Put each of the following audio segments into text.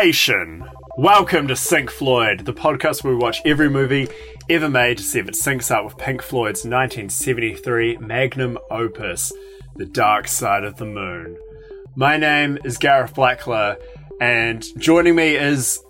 Syndication. Welcome to Sync Floyd, the podcast where we watch every movie ever made to see if it syncs up with Pink Floyd's 1973 magnum opus, The Dark Side of the Moon. My name is Gareth Blackler, and joining me is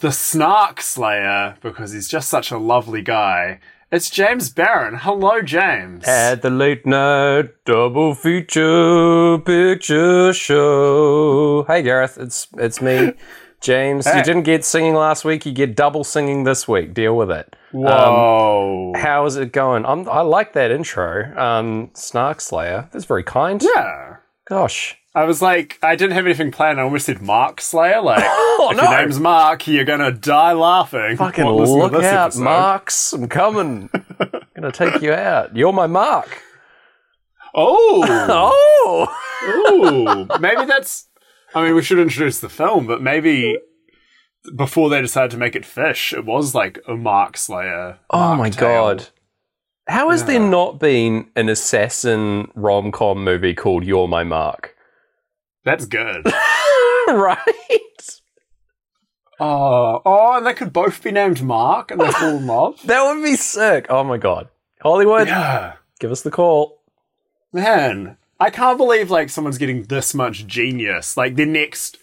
the Snark Slayer because he's just such a lovely guy. It's James Barron. Hello, James. At the late night double feature picture show. Hey Gareth, it's it's me, James. Hey. You didn't get singing last week. You get double singing this week. Deal with it. Whoa. How is it going? I'm, I like that intro. Um, Snark Slayer. That's very kind. yeah. Gosh. I was like, I didn't have anything planned. I almost said Mark Slayer. Like, Oh if no! your name's Mark, you're gonna die laughing. Fucking while listening to look out, episode. Marks! I'm coming. gonna take you out. You're my Mark. Oh, Oh. ooh, maybe that's. I mean, we should introduce the film, but maybe before they decided to make it fish, it was like a Mark Slayer. Oh Mark my tale. god. How has there not been an assassin rom com movie called You're My Mark? That's good. right? oh, oh, and they could both be named Mark, and they fall in love. That would be sick. Oh my god. Hollywood, Yeah, give us the call. man, I can't believe like someone's getting this much genius. Like the next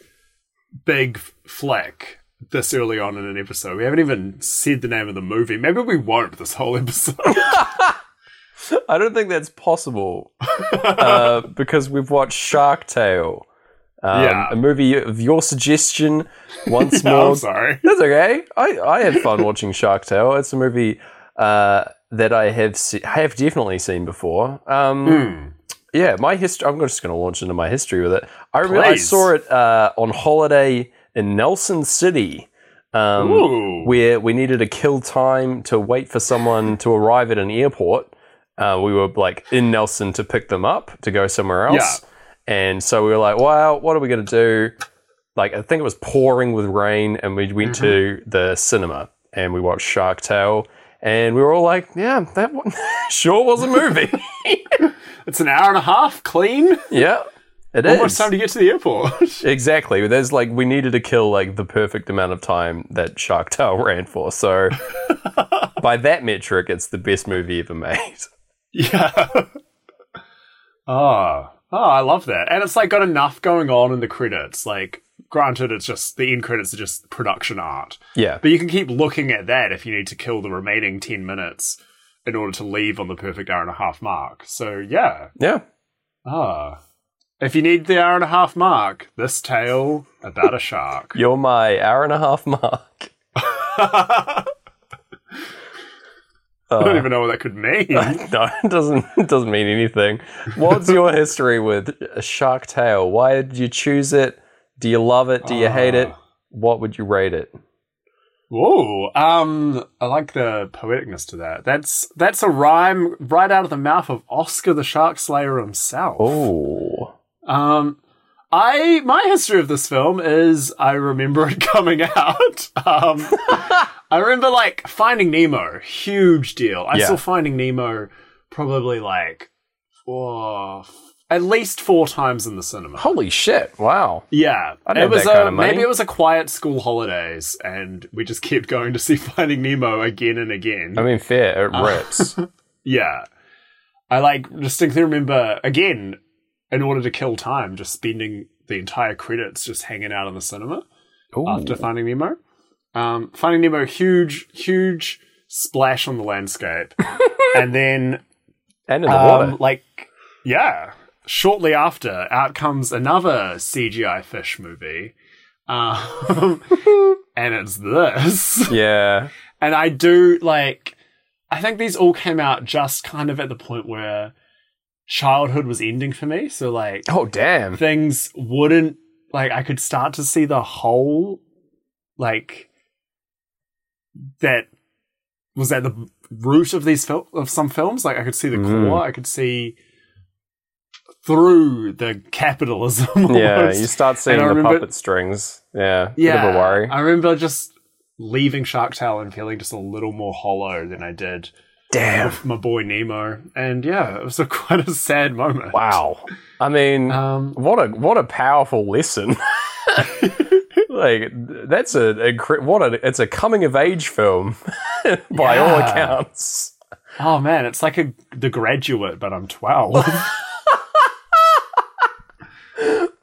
big flick this early on in an episode. We haven't even said the name of the movie. Maybe we won't this whole episode. I don't think that's possible uh, because we've watched Shark Tale, um, Yeah. a movie of your suggestion. Once No, more, I'm sorry. That's okay. I, I had fun watching Shark Tale. It's a movie uh, that I have se- have definitely seen before. Um, Hmm. Yeah, my history. I'm just going to launch into my history with it. I remember I saw it uh, on holiday in Nelson City, um, where we needed to kill time to wait for someone to arrive at an airport. Uh, we were like in Nelson to pick them up to go somewhere else, and so we were like, "Wow, what are we going to do?" Like I think it was pouring with rain, and we went to the cinema and we watched Shark Tale. And we were all like, "Yeah, that sure was a movie." It's an hour and a half clean. yeah, it is. Almost time to get to the airport. Exactly. There's like we needed to kill like the perfect amount of time that Shark Tale ran for. So by that metric, it's the best movie ever made. yeah. Oh. Oh, I love that. And it's like got enough going on in the credits. Like, granted, it's just the end credits are just production art. Yeah. But you can keep looking at that if you need to kill the remaining 10 minutes in order to leave on the perfect hour and a half mark. So, yeah. Yeah. Ah. If you need the hour and a half mark, this tale about a shark. You're my hour and a half mark. I don't even know what that could mean. no, it doesn't it doesn't mean anything. What's your history with a Shark Tale? Why did you choose it? Do you love it? Do you hate it? Ah. What would you rate it? Whoa. Um, I like the poeticness to that. That's that's a rhyme right out of the mouth of Oscar the Shark Slayer himself. Oh. Um, I my history of this film is I remember it coming out. Um, I remember like Finding Nemo, huge deal. I Yeah. saw Finding Nemo probably like four, at least four times in the cinema. Holy shit. Wow. Yeah, it was that kind a, of money. maybe it was a quiet school holidays, and we just kept going to see Finding Nemo again and again. I mean fair, it Uh, rips. yeah, I like distinctly remember again, in order to kill time, just spending the entire credits just hanging out in the cinema Ooh. after Finding Nemo. Um, Finding Nemo, huge, huge splash on the landscape, and then and in the water. um, like, yeah. Shortly after, out comes another CGI fish movie. Um, and it's this. Yeah. And I do, like, I think these all came out just kind of at the point where childhood was ending for me. So, like, Oh damn. things wouldn't, like, I could start to see the whole, like, that was at the root of these fil- of some films. Like, I could see the Mm. core, I could see through the capitalism. Yeah, almost. you start seeing the remember- puppet strings. Yeah. yeah, Bit of a worry. I remember just leaving Shark Tale and feeling just a little more hollow than I did Damn. with my boy Nemo. And yeah, it was a quite a sad moment. Wow. I mean, Um, what a what a powerful lesson. like that's a, a what a it's a coming of age film by all accounts. Oh man, it's like a The Graduate, but I'm 12.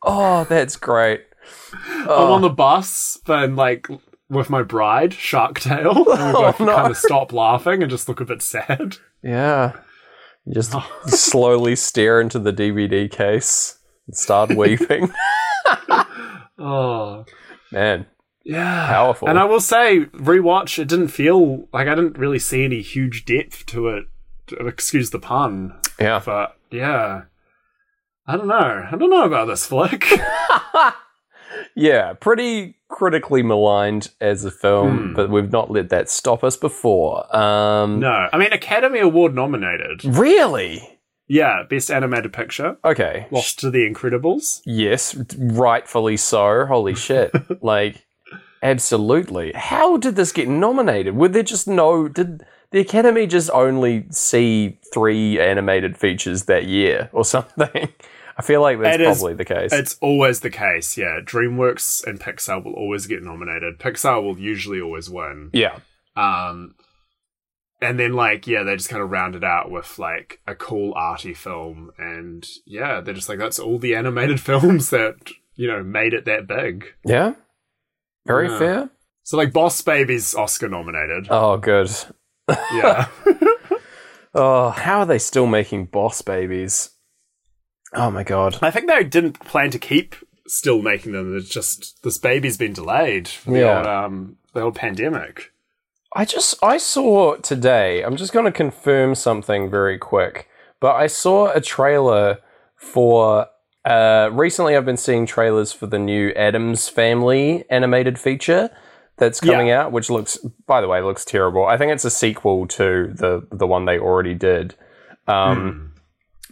Oh, that's great. I'm on oh. the bus, then like with my bride, Shark Tale, and we both Oh, no. kind of stop laughing and just look a bit sad. Yeah. You just slowly stare into the DVD case and start weeping. Oh, Man, yeah, Powerful. And I will say, rewatch, it didn't feel like I didn't really see any huge depth to it. Excuse the pun, yeah. but yeah, I don't know. I don't know about this flick. Yeah, pretty critically maligned as a film, Hmm. but we've not let that stop us before. Um, no, I mean Academy Award nominated. Really? Yeah, best animated picture. Okay. Lost to The Incredibles. Yes, rightfully so. Holy shit. like, absolutely. How did this get nominated? Were there just no. Did the Academy just only see three animated features that year or something? I feel like that's It is- probably the case. It's always the case, yeah. DreamWorks and Pixar will always get nominated. Pixar will usually always win. yeah. Um, and then like yeah, they just kind of round it out with like a cool arty film, and yeah, they're just like that's all the animated films that you know made it that big. Yeah. Very Yeah. fair. So like Boss Baby's Oscar nominated. Oh, good. Yeah, Oh, how are they still making boss babies? Oh my god. I think they didn't plan to keep still making them. It's just this baby's been delayed. for The Yeah. old, um, the old pandemic. I just I saw today. I'm just going to confirm something very quick. But I saw a trailer for uh recently I've been seeing trailers for the new Addams Family animated feature that's coming out which looks by the way looks terrible. I think it's a sequel to the the one they already did. Um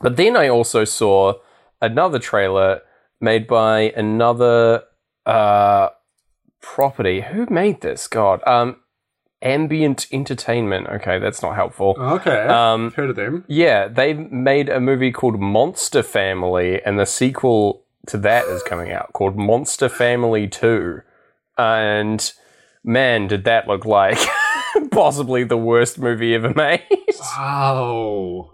But then I also saw another trailer made by another uh, property. Who made this? God, um, Ambient Entertainment. Okay, that's not helpful. Okay, Um, heard of them. yeah, they made a movie called Monster Family, and the sequel to that is coming out called Monster Family Two. And man, did that look like possibly the worst movie ever made? Wow.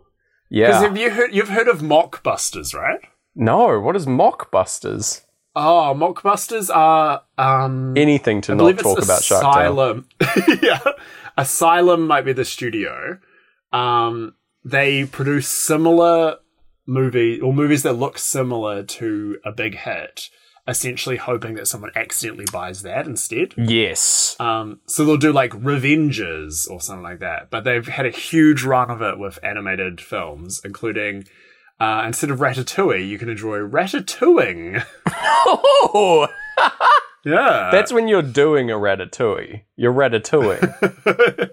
Because yeah. have you heard you've heard of mockbusters, right? No, what is Mockbusters? Oh, mockbusters are um Anything to I not talk about Shark Tale. Asylum. yeah. Asylum might be the studio. Um they produce similar movie or movies that look similar to a big hit, essentially hoping that someone accidentally buys that instead. Yes. Um, so they'll do like Revenges or something like that. But they've had a huge run of it with animated films, including uh, instead of Ratatouille, you can enjoy Ratatoing. Oh, yeah, that's when you're doing a ratatouille. You're ratatouille.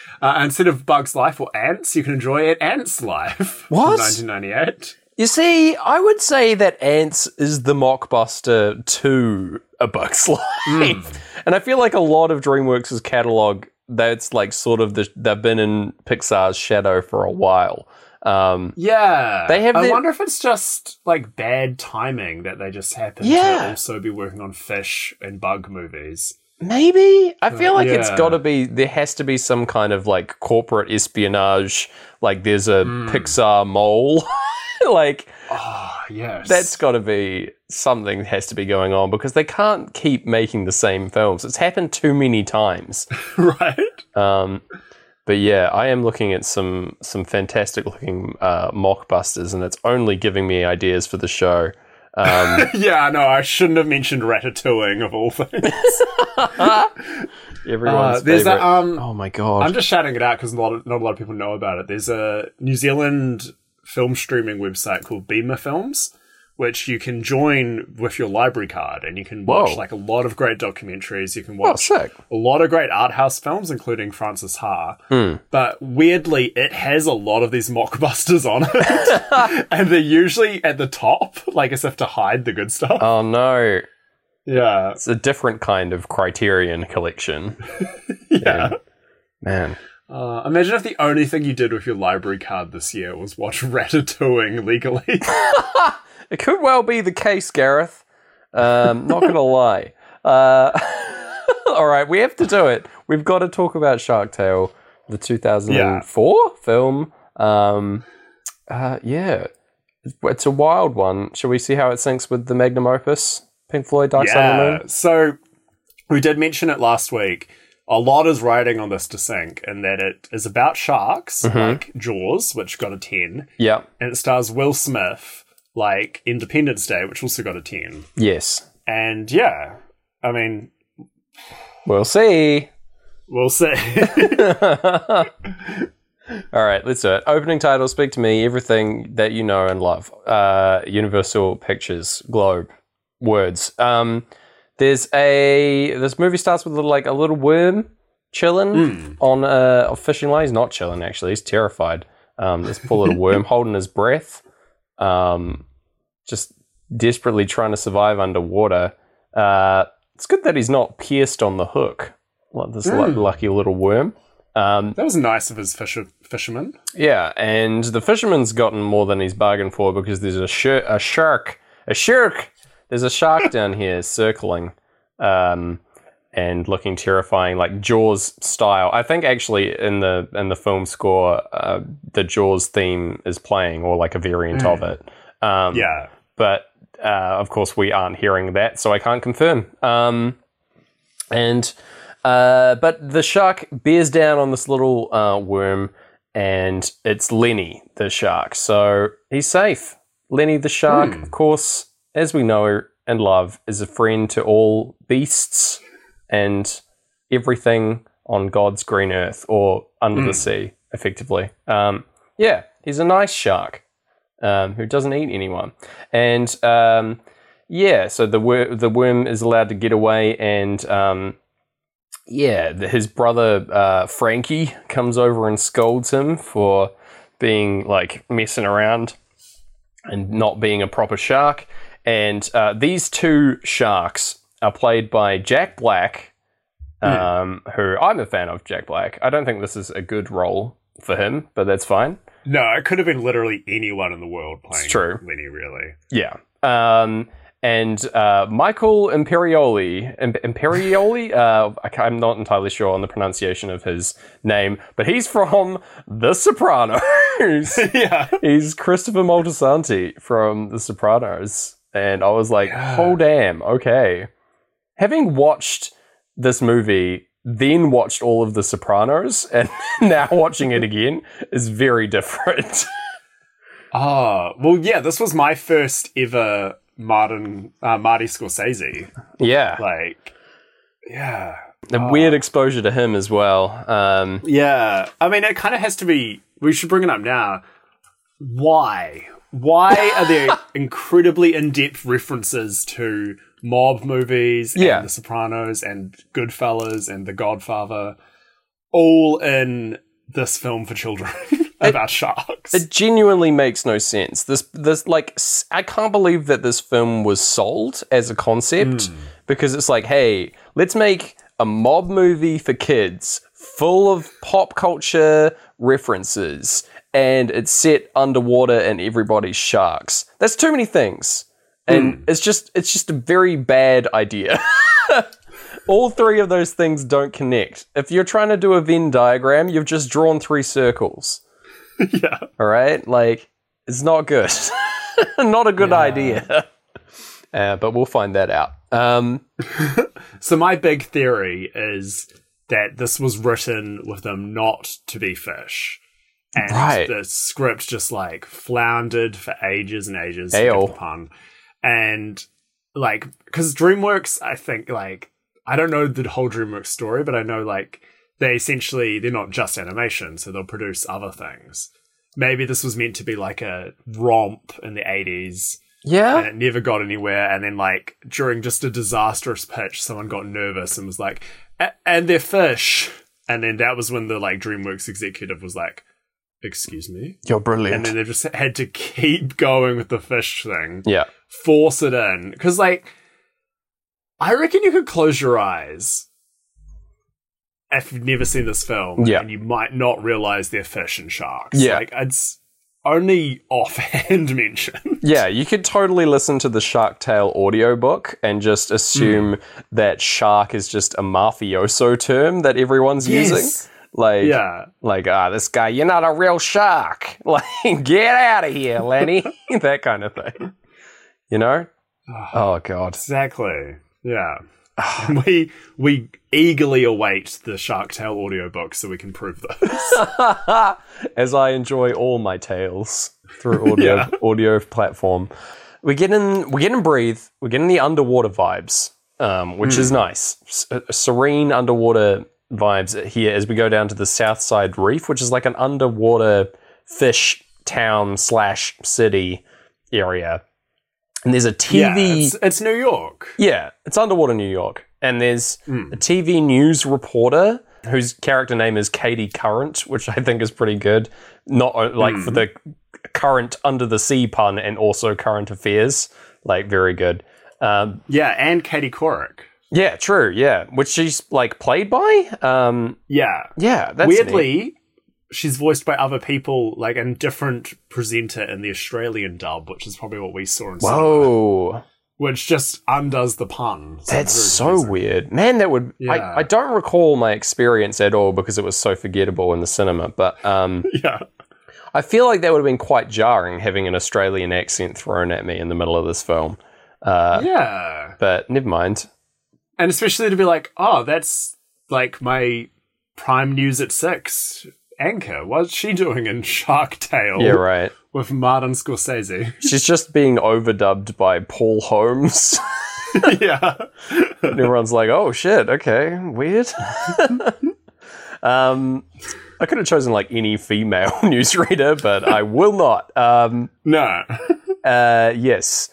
uh, instead of Bugs Life or Ants, you can enjoy it Ants Life. What? 1998. You see, I would say that Ants is the mockbuster to a Bug's Life, and I feel like a lot of DreamWorks' catalog that's like sort of the, they've been in Pixar's shadow for a while. Um, Yeah, They have I wonder if it's just like bad timing that they just happen Yeah. to also be working on fish and bug movies. Maybe I feel like it's got to be. There has to be some kind of like corporate espionage. Like there's a Pixar mole. like Oh yes, that's got to be something has to be going on because they can't keep making the same films. It's happened too many times. right. Um, but yeah, I am looking at some some fantastic looking uh, mockbusters, and it's only giving me ideas for the show. Um, Yeah, no, I shouldn't have mentioned ratatouille of all things. everyone's Uh, there's favorite. a, um, oh my god! I'm just shouting it out because not, a- not a lot of people know about it. There's a New Zealand film streaming website called Beamer Films, which you can join with your library card, and you can watch Whoa. like a lot of great documentaries. You can oh, watch sick. a lot of great art house films, including Frances Ha. Hmm. But weirdly, it has a lot of these mockbusters on it, and they're usually at the top, like as if to hide the good stuff. Oh no! yeah, It's a different kind of Criterion collection. yeah. Man. Uh, imagine if the only thing you did with your library card this year was watch Ratatouille legally. It could well be the case, Gareth. Um, not gonna lie. Uh, all right, we have to do it. We've got to talk about Shark Tale, the 2004 film. Um, uh, yeah, it's a wild one. Shall we see how it syncs with the magnum opus, Pink Floyd, Dark Side of the Moon? So we did mention it last week. A lot is riding on this to sync, in that it is about sharks, like Jaws, which got a 10, Yeah. and it stars Will Smith, like Independence Day, which also got a 10. Yes. And yeah, I mean, We'll see. we'll see. All right, let's do it. Opening title, Speak to Me, everything that you know and love. Uh, Universal Pictures, Globe, words. Um, there's a, this movie starts with a, like a little worm chilling on a, a fishing line. He's not chilling, actually. He's terrified. Um, this poor little worm holding his breath, um, just desperately trying to survive underwater. Uh, it's good that he's not pierced on the hook, like this lu- lucky little worm. Um, that was nice of his fisher, fisherman. yeah, and the fisherman's gotten more than he's bargained for because there's a, sh- a shark, a shark. There's a shark down here circling, um, and looking terrifying, like Jaws style. I think actually in the in the film score, uh, the Jaws theme is playing, or like a variant of it. Um, Yeah. but uh, of course we aren't hearing that, so I can't confirm. Um, and uh, but the shark bears down on this little uh, worm, and it's Lenny the shark, so he's safe. Lenny the shark, of course, as we know and love, is a friend to all beasts and everything on God's green earth or under the sea, effectively. Um, yeah, he's a nice shark um, who doesn't eat anyone. And um, yeah, so the wor- the worm is allowed to get away, and um, yeah, his brother uh, Frankie comes over and scolds him for being like messing around and not being a proper shark. And uh, these two sharks are played by Jack Black, um, who I'm a fan of. Jack Black. I don't think this is a good role for him, but that's fine. No, it could have been literally anyone in the world playing true. Lenny, really. Yeah. Um, and uh, Michael Imperioli, Im- Imperioli, uh, I'm not entirely sure on the pronunciation of his name, but he's from The Sopranos. yeah. he's Christopher Moltisanti from The Sopranos. And I was like, oh, damn, okay. Having watched this movie, then watched all of The Sopranos, and now watching it again is very different. Oh, well, yeah, this was my first ever Martin, uh, Marty Scorsese. yeah. Like, yeah. A weird exposure to him as well. Um, Yeah. I mean, it kind of has to be, we should bring it up now. Why? Why are there incredibly in depth references to mob movies and Yeah. The Sopranos and Goodfellas and The Godfather all in this film for children about sharks? It genuinely makes no sense. This, this, like, I can't believe that this film was sold as a concept hmm. because it's like, hey, let's make a mob movie for kids full of pop culture references and it's set underwater and everybody's sharks. That's too many things. And it's just, it's just a very bad idea. All three of those things don't connect. If you're trying to do a Venn diagram, you've just drawn three circles. yeah. All right, like it's not good, not a good idea. Uh, but we'll find that out. Um, So my big theory is that this was written with them not to be fish. And Right. the script just like floundered for ages and ages. Ayo. pun. And like, because DreamWorks, I think like, I don't know the whole DreamWorks story, but I know like they essentially, they're not just animation, so they'll produce other things. Maybe this was meant to be like a romp in the 80s Yeah. and it never got anywhere. And then, like, during just a disastrous pitch, someone got nervous and was like, "A- and they're fish. And then that was when the, like, DreamWorks executive was like, excuse me? you're brilliant. And then they just had to keep going with the fish thing, yeah, force it in. Because, like, I reckon you could close your eyes if you've never seen this film, Yeah. and you might not realize they're fish and sharks. Yeah. Like, it's, only offhand mention. Yeah, you could totally listen to the Shark Tale audiobook and just assume hmm. that shark is just a mafioso term that everyone's using. Like, Yeah. like, ah, this guy, you're not a real shark. Like, get out of here, Lenny. that kind of thing. You know? Oh, God. Exactly. Yeah. we we eagerly await the Shark Tale audiobook so we can prove this. As I enjoy all my tales through audio Yeah. audio platform. We're getting we're getting breathe. We're getting the underwater vibes, um, which is nice. S- uh, serene underwater vibes here as we go down to the South Side Reef, which is like an underwater fish town slash city area. And there's a yeah, TV. it's, it's New York. Yeah, it's underwater New York. And there's a TV news reporter whose character name is Katie Current, which I think is pretty good. Not like for the current under the sea pun and also current affairs. Like, very good. Um, Yeah, and Katie Couric. Yeah, true. Yeah. Which she's like played by. Um, Yeah. yeah, that's neat. Weirdly, she's voiced by other people, like a different presenter in the Australian dub, which is probably what we saw in cinema, Whoa. which just undoes the pun. So That's so weird. Man, that would. Yeah. I, I don't recall my experience at all because it was so forgettable in the cinema. But um, Yeah. I feel like that would have been quite jarring having an Australian accent thrown at me in the middle of this film. Uh, yeah. But never mind. And especially to be like, oh, that's like my Prime News at Six anchor. What's she doing in Shark Tale Yeah, right. with Martin Scorsese? She's just being overdubbed by Paul Holmes. yeah. and everyone's like, oh shit, okay, weird. um, I could have chosen like any female newsreader, but I will not. Um, No. Uh, yes.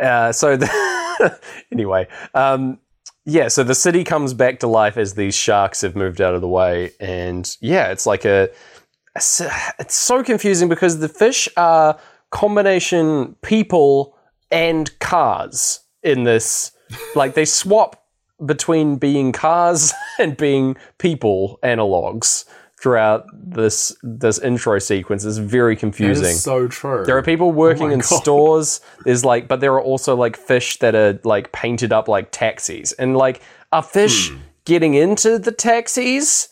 Uh, so the anyway, um, yeah. So the city comes back to life as these sharks have moved out of the way, and yeah, it's like a—it's so confusing because the fish are combination people and cars in this. Like they swap between being cars and being people analogs throughout this this intro sequence. is very confusing. is so true. There are people working Oh in God. stores. There's like, but there are also like fish that are like painted up like taxis, and like are fish Hmm. getting into the taxis?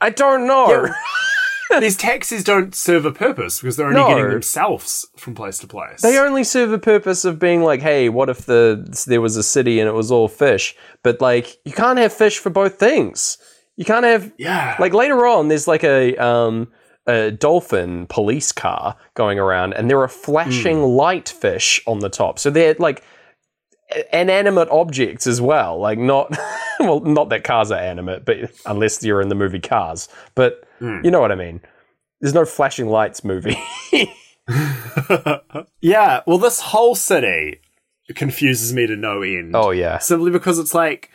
I don't know. These taxis don't serve a purpose because they're only No. getting themselves from place to place. They only serve a purpose of being like, hey, what if the there was a city and it was all fish? But like, you can't have fish for both things. You can't have yeah. like later on there's like a um a dolphin police car going around and there are flashing light fish on the top. So they're like inanimate objects as well. Like not well not that cars are animate but unless you're in the movie cars. But you know what i mean. There's no flashing lights movie. Yeah. Well, this whole city confuses me to no end. oh yeah. Simply because it's like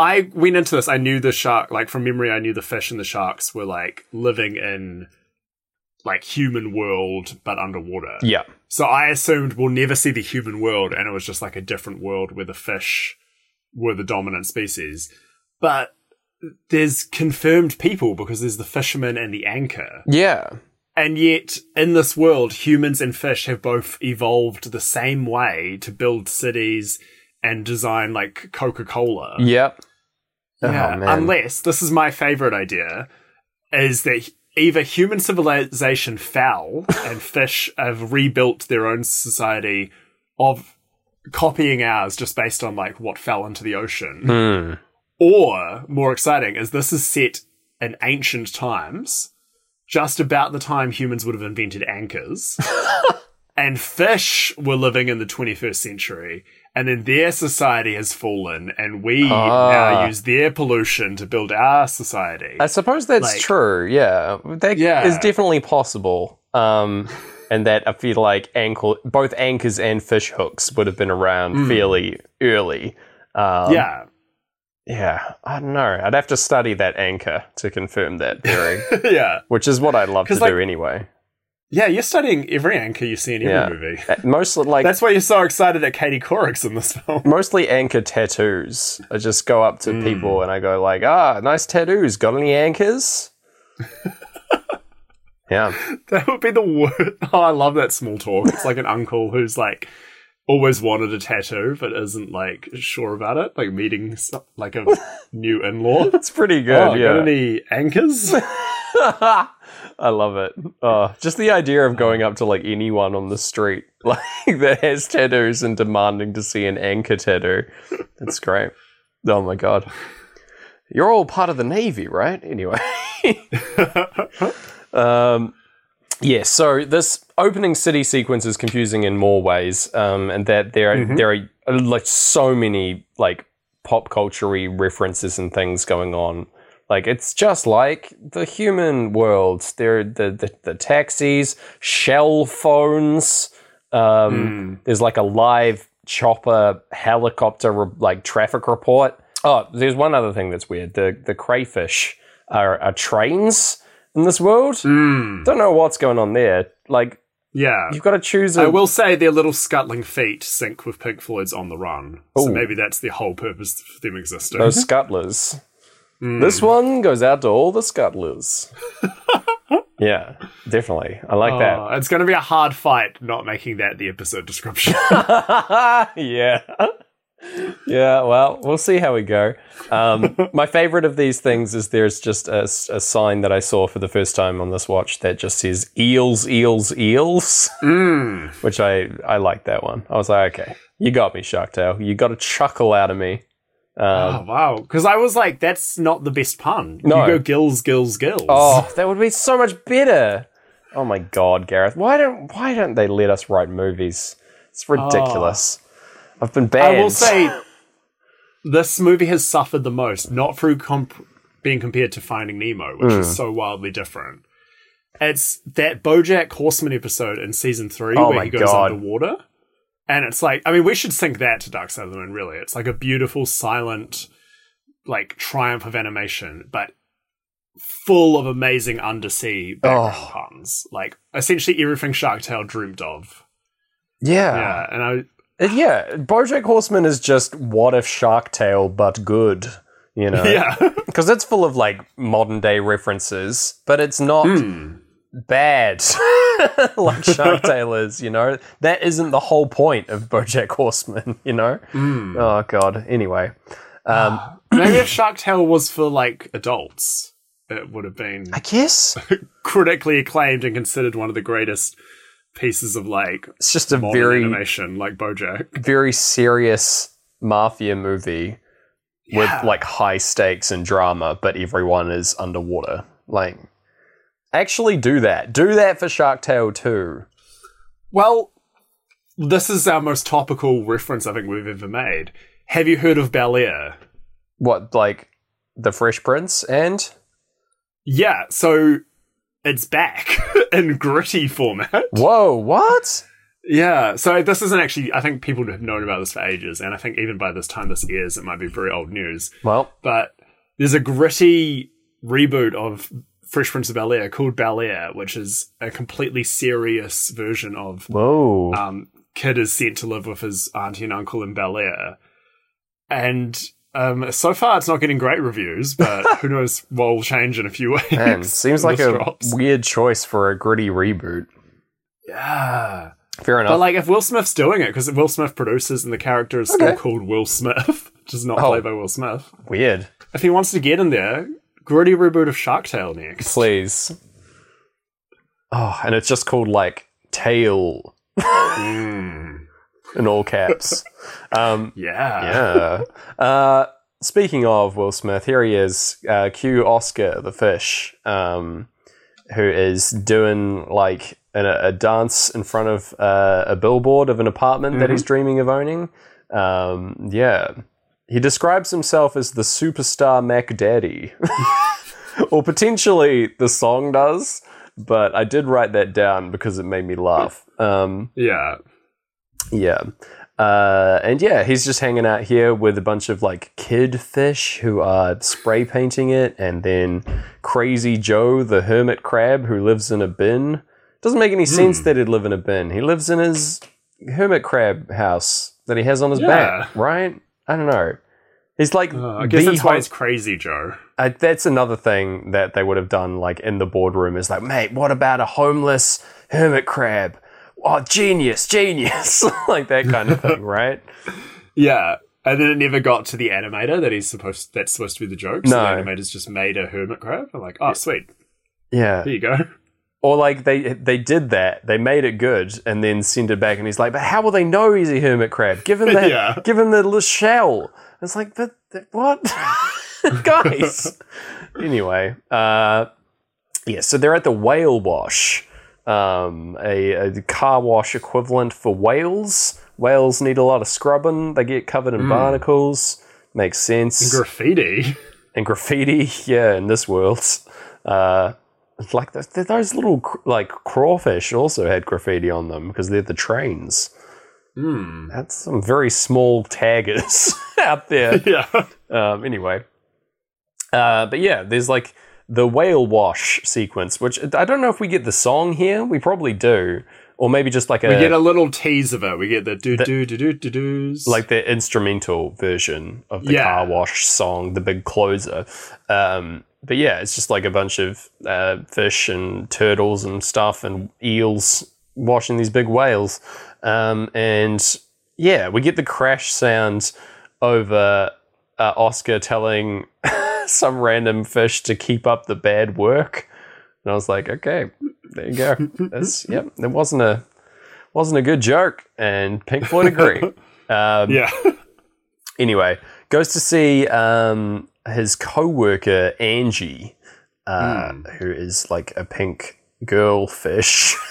I went into this, I knew the shark, like from memory, I knew the fish and the sharks were like living in like human world but underwater. yeah So I assumed we'll never see the human world, and it was just like a different world where the fish were the dominant species. But there's confirmed people because there's the fisherman and the anchor. yeah And yet, in this world, humans and fish have both evolved the same way to build cities and design like Coca Cola. yep Yeah, oh unless this is my favorite idea, is that either human civilization fell and fish have rebuilt their own society of copying ours just based on like what fell into the ocean, Hmm. or more exciting is this is set in ancient times, just about the time humans would have invented anchors. And fish were living in the 21st century, and then their society has fallen, and we Ah. now use their pollution to build our society. I suppose that's Like- true. Yeah, that is Yeah. definitely possible. Um, and that I feel like ankle, both anchors and fish hooks would have been around fairly early. Um, yeah. yeah. I don't know. I'd have to study that anchor to confirm that theory, yeah. which is what I'd love to like- do anyway. Yeah, you're studying every anchor you see in every Yeah. movie. Uh, Mostly like That's why you're so excited that Katie Couric's in this film. mostly anchor tattoos. I just go up to people and I go like, "Ah, nice tattoos. Got any anchors?" Yeah. That would be the worst. Oh, I love that small talk. It's like an uncle who's like always wanted a tattoo but isn't like sure about it. Like meeting some, like a new in-law. It's pretty good. Oh, yeah. got any anchors? I love it. Oh, just the idea of going up to like anyone on the street like that has tattoos and demanding to see an anchor tattoo. That's great. Oh my god. You're all part of the navy, right? Anyway. um yeah, so this opening city sequence is confusing in more ways, um, and that there are, there are uh, like so many like pop culture references and things going on. Like it's just like the human world. There, the, the the taxis, shell phones. Um, There's like a live chopper helicopter re- like traffic report. Oh, there's one other thing that's weird. The the crayfish are, are trains in this world. Hmm. Don't know what's going on there. Like yeah. you've got to choose a I will say their little scuttling feet sync with Pink Floyd's On the Run. So maybe that's the whole purpose for them existing. those scuttlers. Hmm. This one goes out to all the scuttlers. yeah, definitely. I like that. Oh, it's going to be a hard fight not making that the episode description. yeah. Yeah, well, we'll see how we go. Um, my favorite of these things is there's just a sign that I saw for the first time on this watch that just says eels, eels, eels, mm. which I, I like that one. I was like, okay, you got me, Shark Tale. You got a chuckle out of me. Um, Oh, wow. Because I was like, that's not the best pun. No. You go gills, gills, gills. Oh, that would be so much better. Oh my god, Gareth. Why don't why don't they let us write movies? It's ridiculous. I've been banned. I will say this movie has suffered the most, not through comp- being compared to Finding Nemo, which Hmm. is so wildly different. It's that BoJack Horseman episode in season three Oh where he goes God. underwater, and it's like, I mean, we should sync that to Dark Side of the Moon. Really, it's like a beautiful, silent, like triumph of animation, but full of amazing undersea background Oh. puns, like essentially everything Shark Tale dreamed of. yeah. Yeah, and I Uh, Yeah, BoJack Horseman is just what if Shark Tale but good, you know? yeah. Because it's full of like modern day references, but it's not Hmm. Bad like Shark Tale is, you know? That isn't the whole point of BoJack Horseman, you know? Hmm. Oh god. Anyway, um, Maybe if Shark Tale was for like adults, it would have been I guess critically acclaimed and considered one of the greatest pieces of like it's just a very animation, like BoJack. very serious mafia movie Yeah. with like high stakes and drama, but everyone is underwater. Like, actually do that. Do that for Shark Tale too. Well, this is our most topical reference I think we've ever made. Have you heard of Bel Air? What, like the Fresh Prince and Yeah, so it's back in gritty format. whoa, what? Yeah, so this isn't actually. I think people have known about this for ages, and I think even by this time this airs, it might be very old news. Well, but there's a gritty reboot of Fresh Prince of Bel Air called Bel Air, which is a completely serious version of whoa, um, Kid is sent to live with his auntie and uncle in Bel Air, and um, so far it's not getting great reviews, but who knows what will change in a few weeks. man, seems like a drops. weird choice for a gritty reboot. yeah. Fair enough. But like, if Will Smith's doing it, because Will Smith produces and the character is still called Will Smith, which is not Oh. played by Will Smith. weird. If he wants to get in there, gritty reboot of Shark Tale next. Please. Oh, and it's just called like Tail Mm, in all caps. um, yeah. yeah. Uh, speaking of Will Smith, here he is. Uh, cue Oscar the fish, um, who is doing like a, a dance in front of uh, a billboard of an apartment that he's dreaming of owning. Um, yeah. He describes himself as the superstar Mac Daddy. or potentially the song does, but I did write that down because it made me laugh. Um, Yeah. yeah. Uh, and yeah, he's just hanging out here with a bunch of like kid fish who are spray painting it, and then Crazy Joe, the hermit crab who lives in a bin. Doesn't make any sense that he'd live in a bin. He lives in his hermit crab house that he has on his Yeah. back, right? I don't know. He's like, Uh, I guess that's why it's crazy, Joe. uh, that's another thing that they would have done, like in the boardroom, is like, mate, what about a homeless hermit crab? Oh, genius, genius, like that kind of thing, right? Yeah. And then it never got to the animator that he's supposed that's supposed to be the joke. So No. the animators just made a hermit crab. I'm like, oh sweet. Yeah. there you go. Or like they they did that, they made it good, and then sent it back, and he's like, "But how will they know he's a hermit crab? Give him the Yeah. give him the little shell." It's like, but, but what, guys? anyway, uh, yeah. So they're at the whale wash, um, a, a car wash equivalent for whales. Whales need a lot of scrubbing. They get covered in barnacles. Makes sense And Graffiti. and graffiti. Yeah, in this world, uh, like th- th- those little like crawfish also had graffiti on them because they're the trains. Hmm. That's some very small taggers out there. Yeah. Um, anyway, uh, but yeah, there's like the whale wash sequence, which I don't know if we get the song here. We probably do, or maybe just like a, We get a little tease of it. We get the do do do do do doos. like the instrumental version of the Yeah. car wash song, the big closer. Um, but yeah, it's just like a bunch of uh, fish and turtles and stuff and eels washing these big whales. Um, and yeah, we get the crash sound over uh, Oscar telling some random fish to keep up the bad work. And I was like, okay, there you go. That's yep. It wasn't a wasn't a good joke, and Pink Floyd agree. Um, yeah. anyway, goes to see um, his co-worker Angie, uh, who is like a pink girl fish.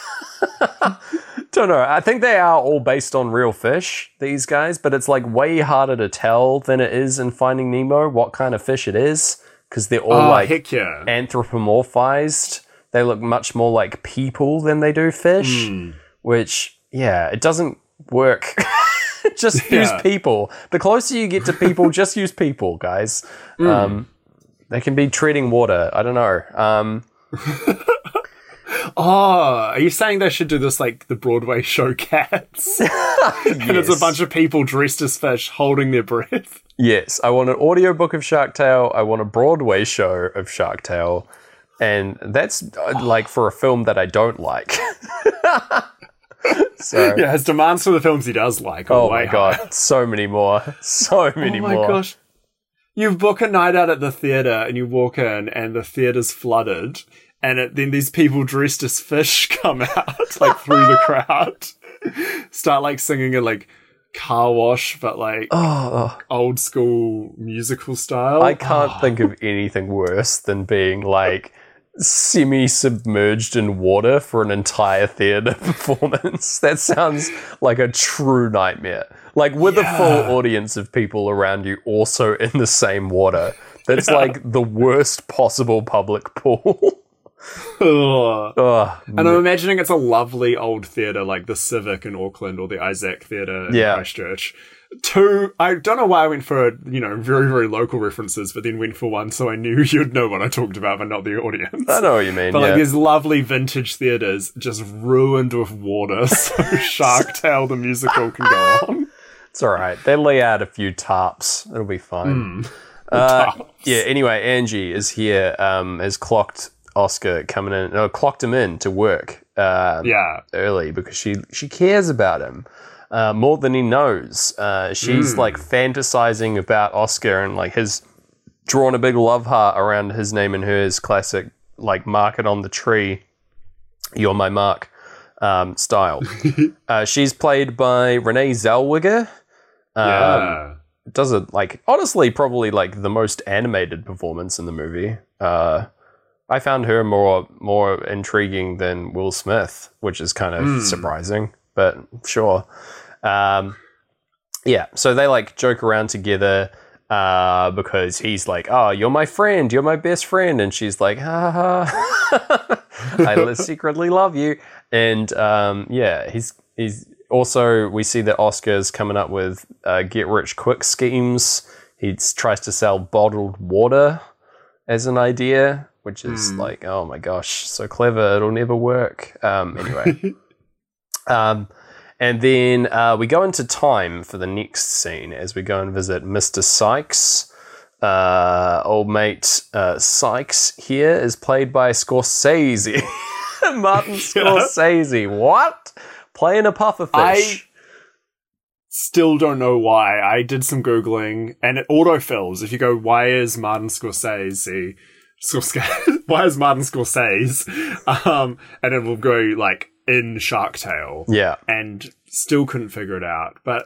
Don't know. I think they are all based on real fish, these guys, but it's like way harder to tell than it is in Finding Nemo what kind of fish it is because they're all Oh like yeah. anthropomorphized. They look much more like people than they do fish, Hmm. which, yeah, it doesn't work. just use people. The closer you get to people, just use people, guys. Hmm. Um, they can be treading water. I don't know. Um, Oh, are you saying they should do this like the Broadway show Cats? yes. and it's a bunch of people dressed as fish holding their breath. Yes, I want an audiobook of Shark Tale. I want a Broadway show of Shark Tale. And that's uh, like for a film that I don't like. so, Yeah, his demands for the films he does like. oh my god, so many more. So high. many Oh my more. gosh. You book a night out at the theater and you walk in and the theater's flooded and it, then these people dressed as fish come out like through the crowd. Start like singing a like car wash but like Oh, oh. old school musical style. I can't think ah. of anything worse than being like semi submerged in water for an entire theater performance. That sounds like a true nightmare. Like with a full audience of people around you also in the same water. That's like the worst possible public pool. Ugh. Ugh. And I'm imagining it's a lovely old theatre like the Civic in Auckland or the Isaac Theatre in Yeah. Christchurch. Two, I don't know why I went for, you know, very, very local references, but then went for one so I knew you'd know what I talked about, but not the audience. I know what you mean. But yeah. like these lovely vintage theatres just ruined with water, so Shark Tale the musical can go on. It's all right. They lay out a few tarps. It'll be fine. Hmm. Uh, yeah. Anyway, Angie is here. Um, has clocked Oscar coming in. No, clocked him in to work. Um, Yeah. early because she she cares about him uh, more than he knows. Uh, she's Hmm. like fantasizing about Oscar and like has drawn a big love heart around his name and hers classic like mark it on the tree. You're my mark um, style. uh, she's played by Renee Zellweger. Um, Yeah. does it like honestly probably like the most animated performance in the movie. Uh, I found her more more intriguing than Will Smith, which is kind of surprising, but sure. Um, yeah, so they like joke around together uh, because he's like, "Oh, you're my friend, you're my best friend," and she's like, "Ha ha, ha. I secretly love you." And um, yeah, he's he's also we see that Oscar's coming up with uh, get rich quick schemes. He tries to sell bottled water as an idea, which is like, oh my gosh, so clever, it'll never work. Um, anyway, um, And then uh, we go into time for the next scene as we go and visit Mr. Sykes. Uh, old mate uh, Sykes here is played by Scorsese. Martin Scorsese. What? Playing a pufferfish. I still don't know why. I did some googling, and it autofills. If you go, why is Martin Scorsese? Scorsese why is Martin Scorsese? Um, and it will go like in Shark Tale. Yeah. and still couldn't figure it out. But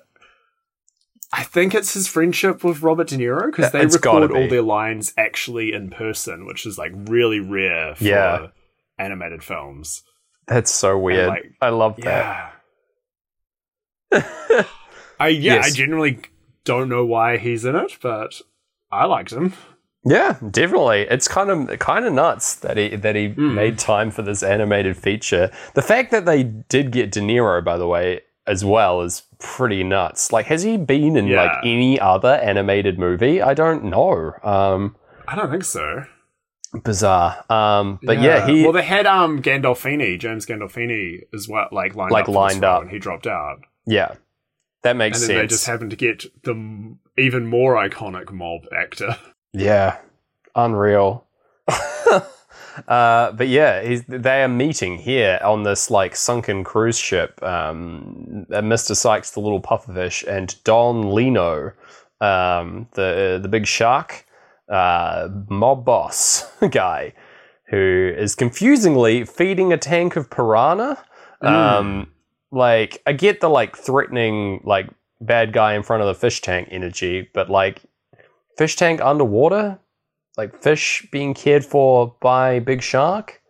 I think it's his friendship with Robert De Niro because they It's record all their lines actually in person, which is like really rare for Yeah. animated films. That's so weird. like, I love that. Yeah. I yeah, I Yes. genuinely don't know why he's in it, but I liked him. Yeah, definitely. It's kind of kind of nuts that he that he Hmm. made time for this animated feature. The fact that they did get De Niro, by the way, as well, is pretty nuts. Like, has he been in Yeah. like any other animated movie? I don't know. Um, I don't think so. bizarre. Um, but yeah, he well, they had um Gandolfini, James Gandolfini, as well, like lined Like, up, lined up. and he dropped out. yeah, that And makes then sense. they just happened to get the even more iconic mob actor. Yeah, unreal. uh, but yeah, he's, they are meeting here on this like sunken cruise ship. Um, Mr. Sykes, the little pufferfish, and Don Lino, um, the the big shark, uh, mob boss guy, who is confusingly feeding a tank of piranha. Um, like I get the like threatening like bad guy in front of the fish tank energy, but like fish tank underwater, like fish being cared for by big shark.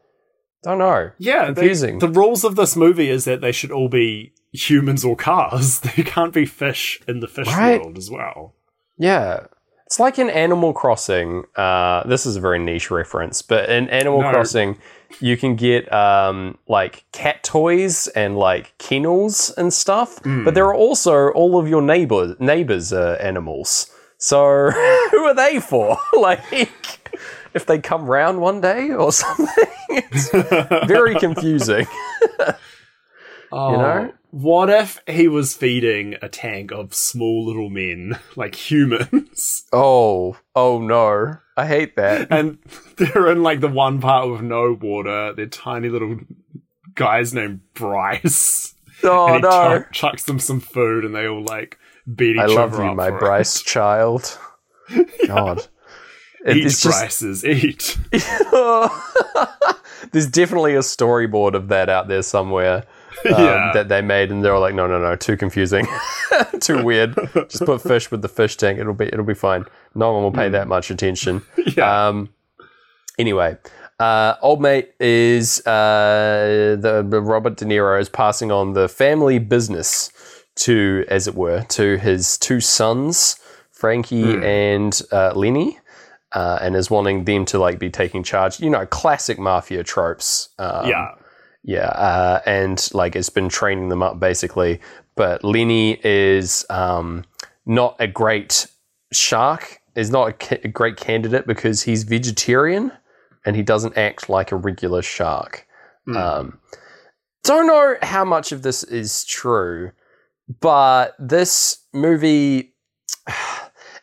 Don't know. Yeah, they- Confusing. the rules of this movie is that they should all be humans or cars. They can't be fish in the fish Right. world as well. Yeah. It's like in Animal Crossing. Uh, this is a very niche reference, but in Animal No. Crossing, you can get um, like cat toys and like kennels and stuff. Hmm. But there are also all of your neighbor neighbors' uh, animals. So who are they for? like, if they come round one day or something, it's very confusing. Oh, know? What if he was feeding a tank of small little men, like humans, Oh, oh no! I hate that. and they're in like the one part with no water. They're tiny little guys named Bryce. Oh and he no! chuck- chucks them some food, and they all like beat each I love other you, up my for it. Bryce child. God. It- Eat it's just Bryces, eat. there's definitely a storyboard of that out there somewhere um, Yeah. that they made, and they were like, no, no, no, too confusing, too weird. Just put fish with the fish tank; it'll be it'll be fine. No one will pay that much attention. Yeah. Um, anyway, uh, old mate is uh, the, the Robert De Niro is passing on the family business to, as it were, to his two sons, Frankie and uh, Lenny. Uh, and is wanting them to like be taking charge. You know, classic mafia tropes. Um, yeah. yeah, uh, and like it's been training them up basically. But Lenny is um, not a great shark. Is not a, ca- a great candidate because he's vegetarian and he doesn't act like a regular shark. Um, don't know how much of this is true, but this movie.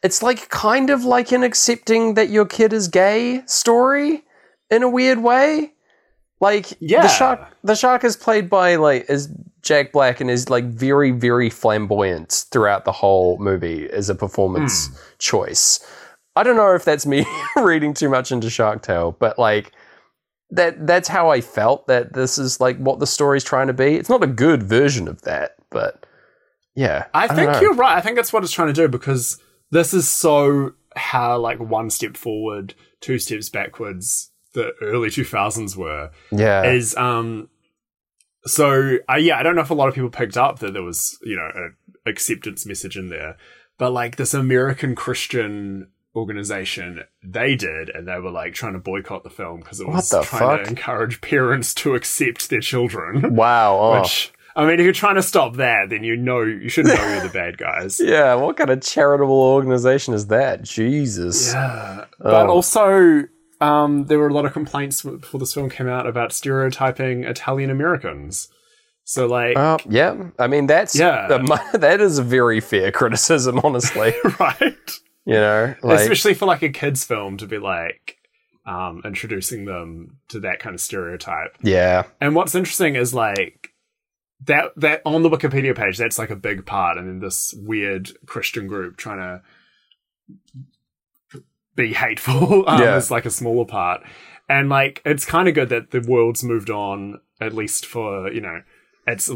It's like kind of like an accepting that your kid is gay story in a weird way. Like Yeah. the shark the shark is played by like is Jack Black and is like very, very flamboyant throughout the whole movie as a performance hmm. choice. I don't know if that's me reading too much into Shark Tale, but like that that's how I felt that this is like what the story's trying to be. It's not a good version of that, but yeah. I don't think you're right. I think that's what it's trying to do because this is so how like one step forward, two steps backwards. The early two thousands were Yeah. is um. So uh, yeah, I don't know if a lot of people picked up that there was you know an acceptance message in there, but like this American Christian organization, they did, and they were like trying to boycott the film because it was trying fuck? to encourage parents to accept their children. wow. Oh. Which I mean, if you're trying to stop that, then you know you should know you're the bad guys. yeah, what kind of charitable organization is that? Jesus. Yeah, but Oh. also um, there were a lot of complaints before this film came out about stereotyping Italian Americans. So like, Uh, yeah, I mean that's Yeah. uh, that is a very fair criticism, honestly. right? you know, like Especially for like a kids film to be like um, introducing them to that kind of stereotype. yeah, And what's interesting is like that that on the Wikipedia page, that's like a big part, and then this weird Christian group trying to be hateful um, Yeah. is like a smaller part. And like it's kind of good that the world's moved on, at least for you know, it's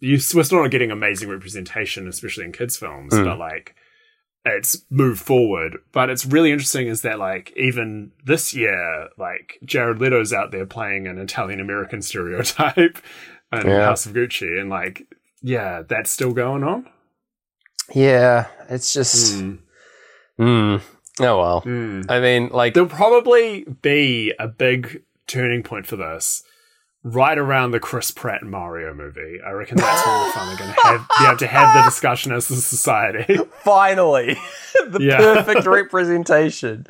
you we're still not getting amazing representation, especially in kids films, Mm. but like it's moved forward. But it's really interesting is that like even this year, like Jared Leto's out there playing an Italian American stereotype in Yeah. House of Gucci, and like yeah, that's still going on. yeah. It's just, Mm. mm. oh well. Mm. I mean, like, There'll probably be a big turning point for this right around the Chris Pratt Mario movie. I reckon that's when we're finally going to have be able to have the discussion as a society. finally, the Yeah. perfect representation.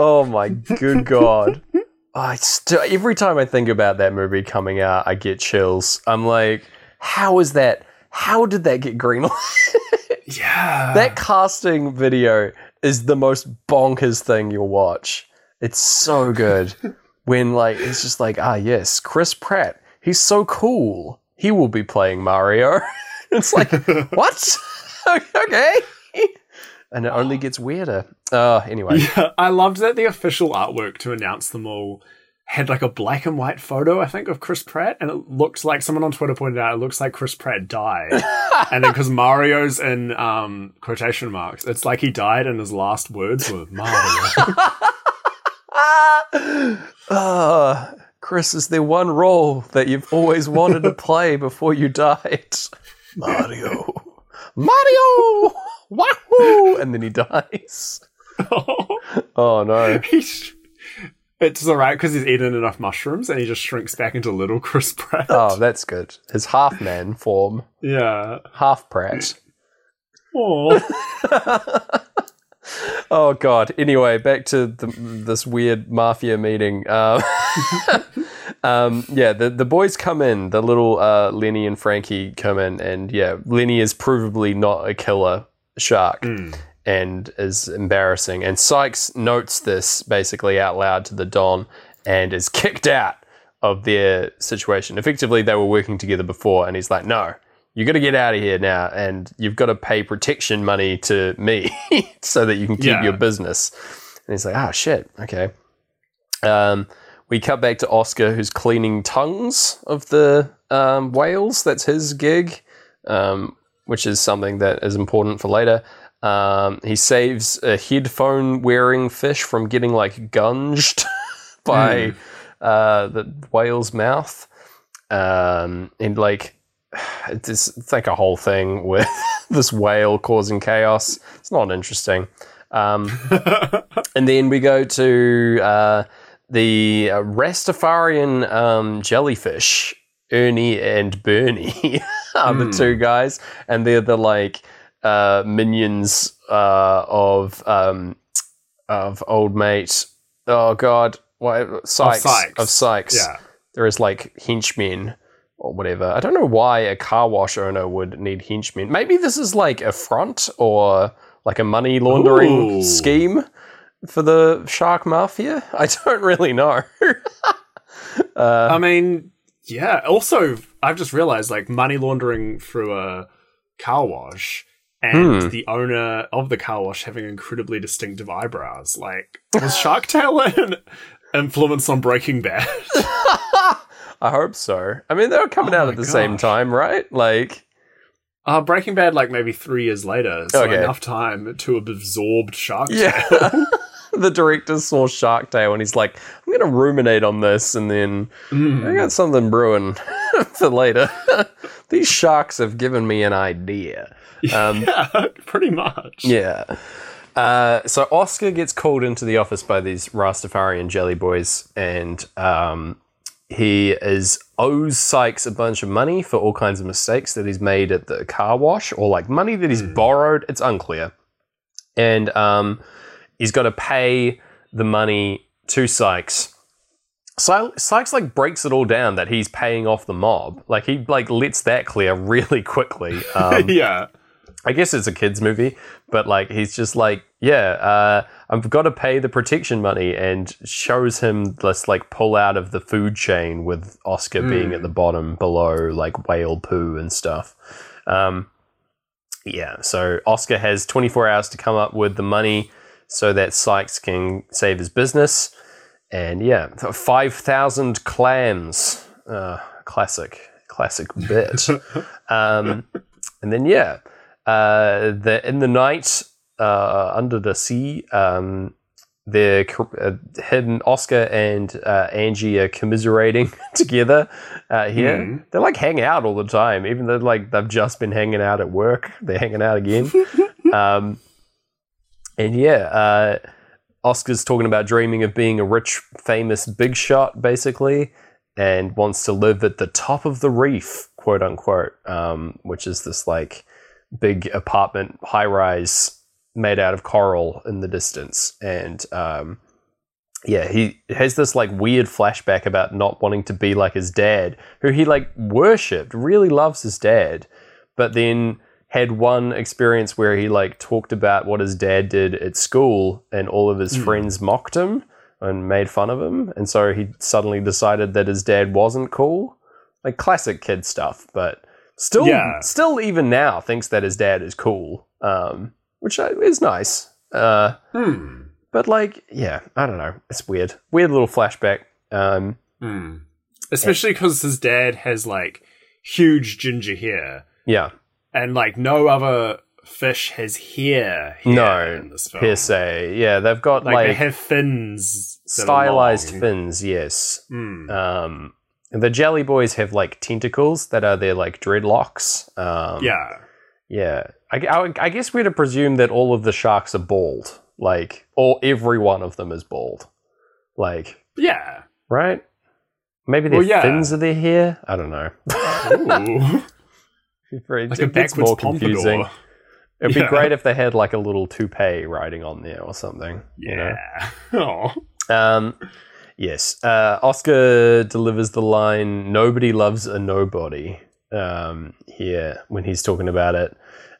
Oh my good god! I still every time I think about that movie coming out, I get chills. I'm like, how is that? How did that get greenlit? Yeah, that casting video is the most bonkers thing you'll watch. It's so good. when like it's just like, ah yes, Chris Pratt. He's so cool. He will be playing Mario. it's like, what? okay. And it only gets weirder. Uh anyway. Yeah, I loved that the official artwork to announce them all had like a black and white photo, I think, of Chris Pratt, and it looked like someone on Twitter pointed out it looks like Chris Pratt died. and then because Mario's in um, quotation marks, it's like he died and his last words were Mario. uh, Chris is the one role that you've always wanted to play before you died. Mario. Mario! Wahoo! And then he dies. Oh no. He's- it's alright because he's eaten enough mushrooms and he just shrinks back into little Chris Pratt. Oh, that's good. His half man form. Yeah. Half Pratt. Oh. Oh god. Anyway, back to the, this weird mafia meeting. Um, um, yeah, the the boys come in. The little uh, Lenny and Frankie come in, and yeah, Lenny is provably not a killer shark, and is embarrassing. And Sykes notes this basically out loud to the Don, and is kicked out of their situation. Effectively, they were working together before, and he's like, "No, you got to get out of here now, and you've got to pay protection money to me so that you can keep Yeah. your business." And he's like, "Ah, shit, okay." Um, we cut back to Oscar, who's cleaning tongues of the um, whales. That's his gig, um, which is something that is important for later. Um, he saves a headphone wearing fish from getting like gunged by uh, the whale's mouth. Um, and like, it's, it's like a whole thing with this whale causing chaos. It's not interesting. Um, and then we go to uh, the uh, Rastafarian um, jellyfish. Ernie and Bernie are the two guys, and they're the like uh, minions uh, of um, of old mate. Oh God, what Sykes Sykes. of Sykes. yeah. There is like henchmen or whatever. I don't know why a car wash owner would need henchmen. Maybe this is like a front or like a money laundering Ooh. scheme for the shark mafia. I don't really know. I mean, yeah. Also, I've just realized like money laundering through a car wash and Hmm. the owner of the car wash having incredibly distinctive eyebrows. Like, was Shark Tale an influence on Breaking Bad? I hope so. I mean, they were coming Oh out at the same time, right? Like, Uh, Breaking Bad, like maybe three years later, so Okay. enough time to have absorbed Shark Tale. yeah. the director saw Shark Tale and he's like, I'm going to ruminate on this and then Mm. I got something brewing for later. These sharks have given me an idea. Um, yeah, pretty much. Yeah. Uh, so Oscar gets called into the office by these Rastafarian jelly boys, and um, he is owes Sykes a bunch of money for all kinds of mistakes that he's made at the car wash, or like money that he's borrowed. It's unclear, and um, he's got to pay the money to Sykes. Sy- Sykes like breaks it all down that he's paying off the mob. Like he like lets that clear really quickly. Um, yeah. I guess it's a kids movie, but like he's just like, yeah, uh, I've got to pay the protection money, and shows him this like pull out of the food chain with Oscar being at the bottom below like whale poo and stuff. Um, yeah, so Oscar has 24 hours to come up with the money so that Sykes can save his business, and yeah, 5,000 clams, uh, classic, classic bit. um, and then yeah uh, the in the night uh, under the sea. Um, they're uh, him, Oscar, and uh, Angie are commiserating together uh, here. Mhm. They like hang out all the time, even though like they've just been hanging out at work. They're hanging out again. um, and yeah, uh, Oscar's talking about dreaming of being a rich, famous big shot, basically, and wants to live at the top of the reef, quote unquote, um, which is this like big apartment high rise made out of coral in the distance. And um, yeah, he has this like weird flashback about not wanting to be like his dad, who he like worshipped, really loves his dad, but then had one experience where he like talked about what his dad did at school and all of his Hmm. friends mocked him and made fun of him and so he suddenly decided that his dad wasn't cool like classic kid stuff but still Yeah. still even now thinks that his dad is cool um which is nice uh Hmm. but like yeah i don't know it's weird weird little flashback um Hmm. Especially because his dad has like huge ginger hair, yeah and like no other fish has hair. here No, in this film. per se yeah they've got Like, like, they have fins, stylized fins yes Hmm. um the jelly boys have like tentacles that are their like dreadlocks um yeah. Yeah, I, I, I guess we're to presume that all of the sharks are bald. Like, or every one of them is bald. Like, Yeah. right? Maybe their Well, yeah. fins are their hair. I don't know. Very- like it gets backwards more confusing. pompadour. It'd be great if they had like a little toupee riding on there or something. You know? Yeah. Oh. Um, yes. Uh, Oscar delivers the line "Nobody loves a nobody." Um, here when he's talking about it,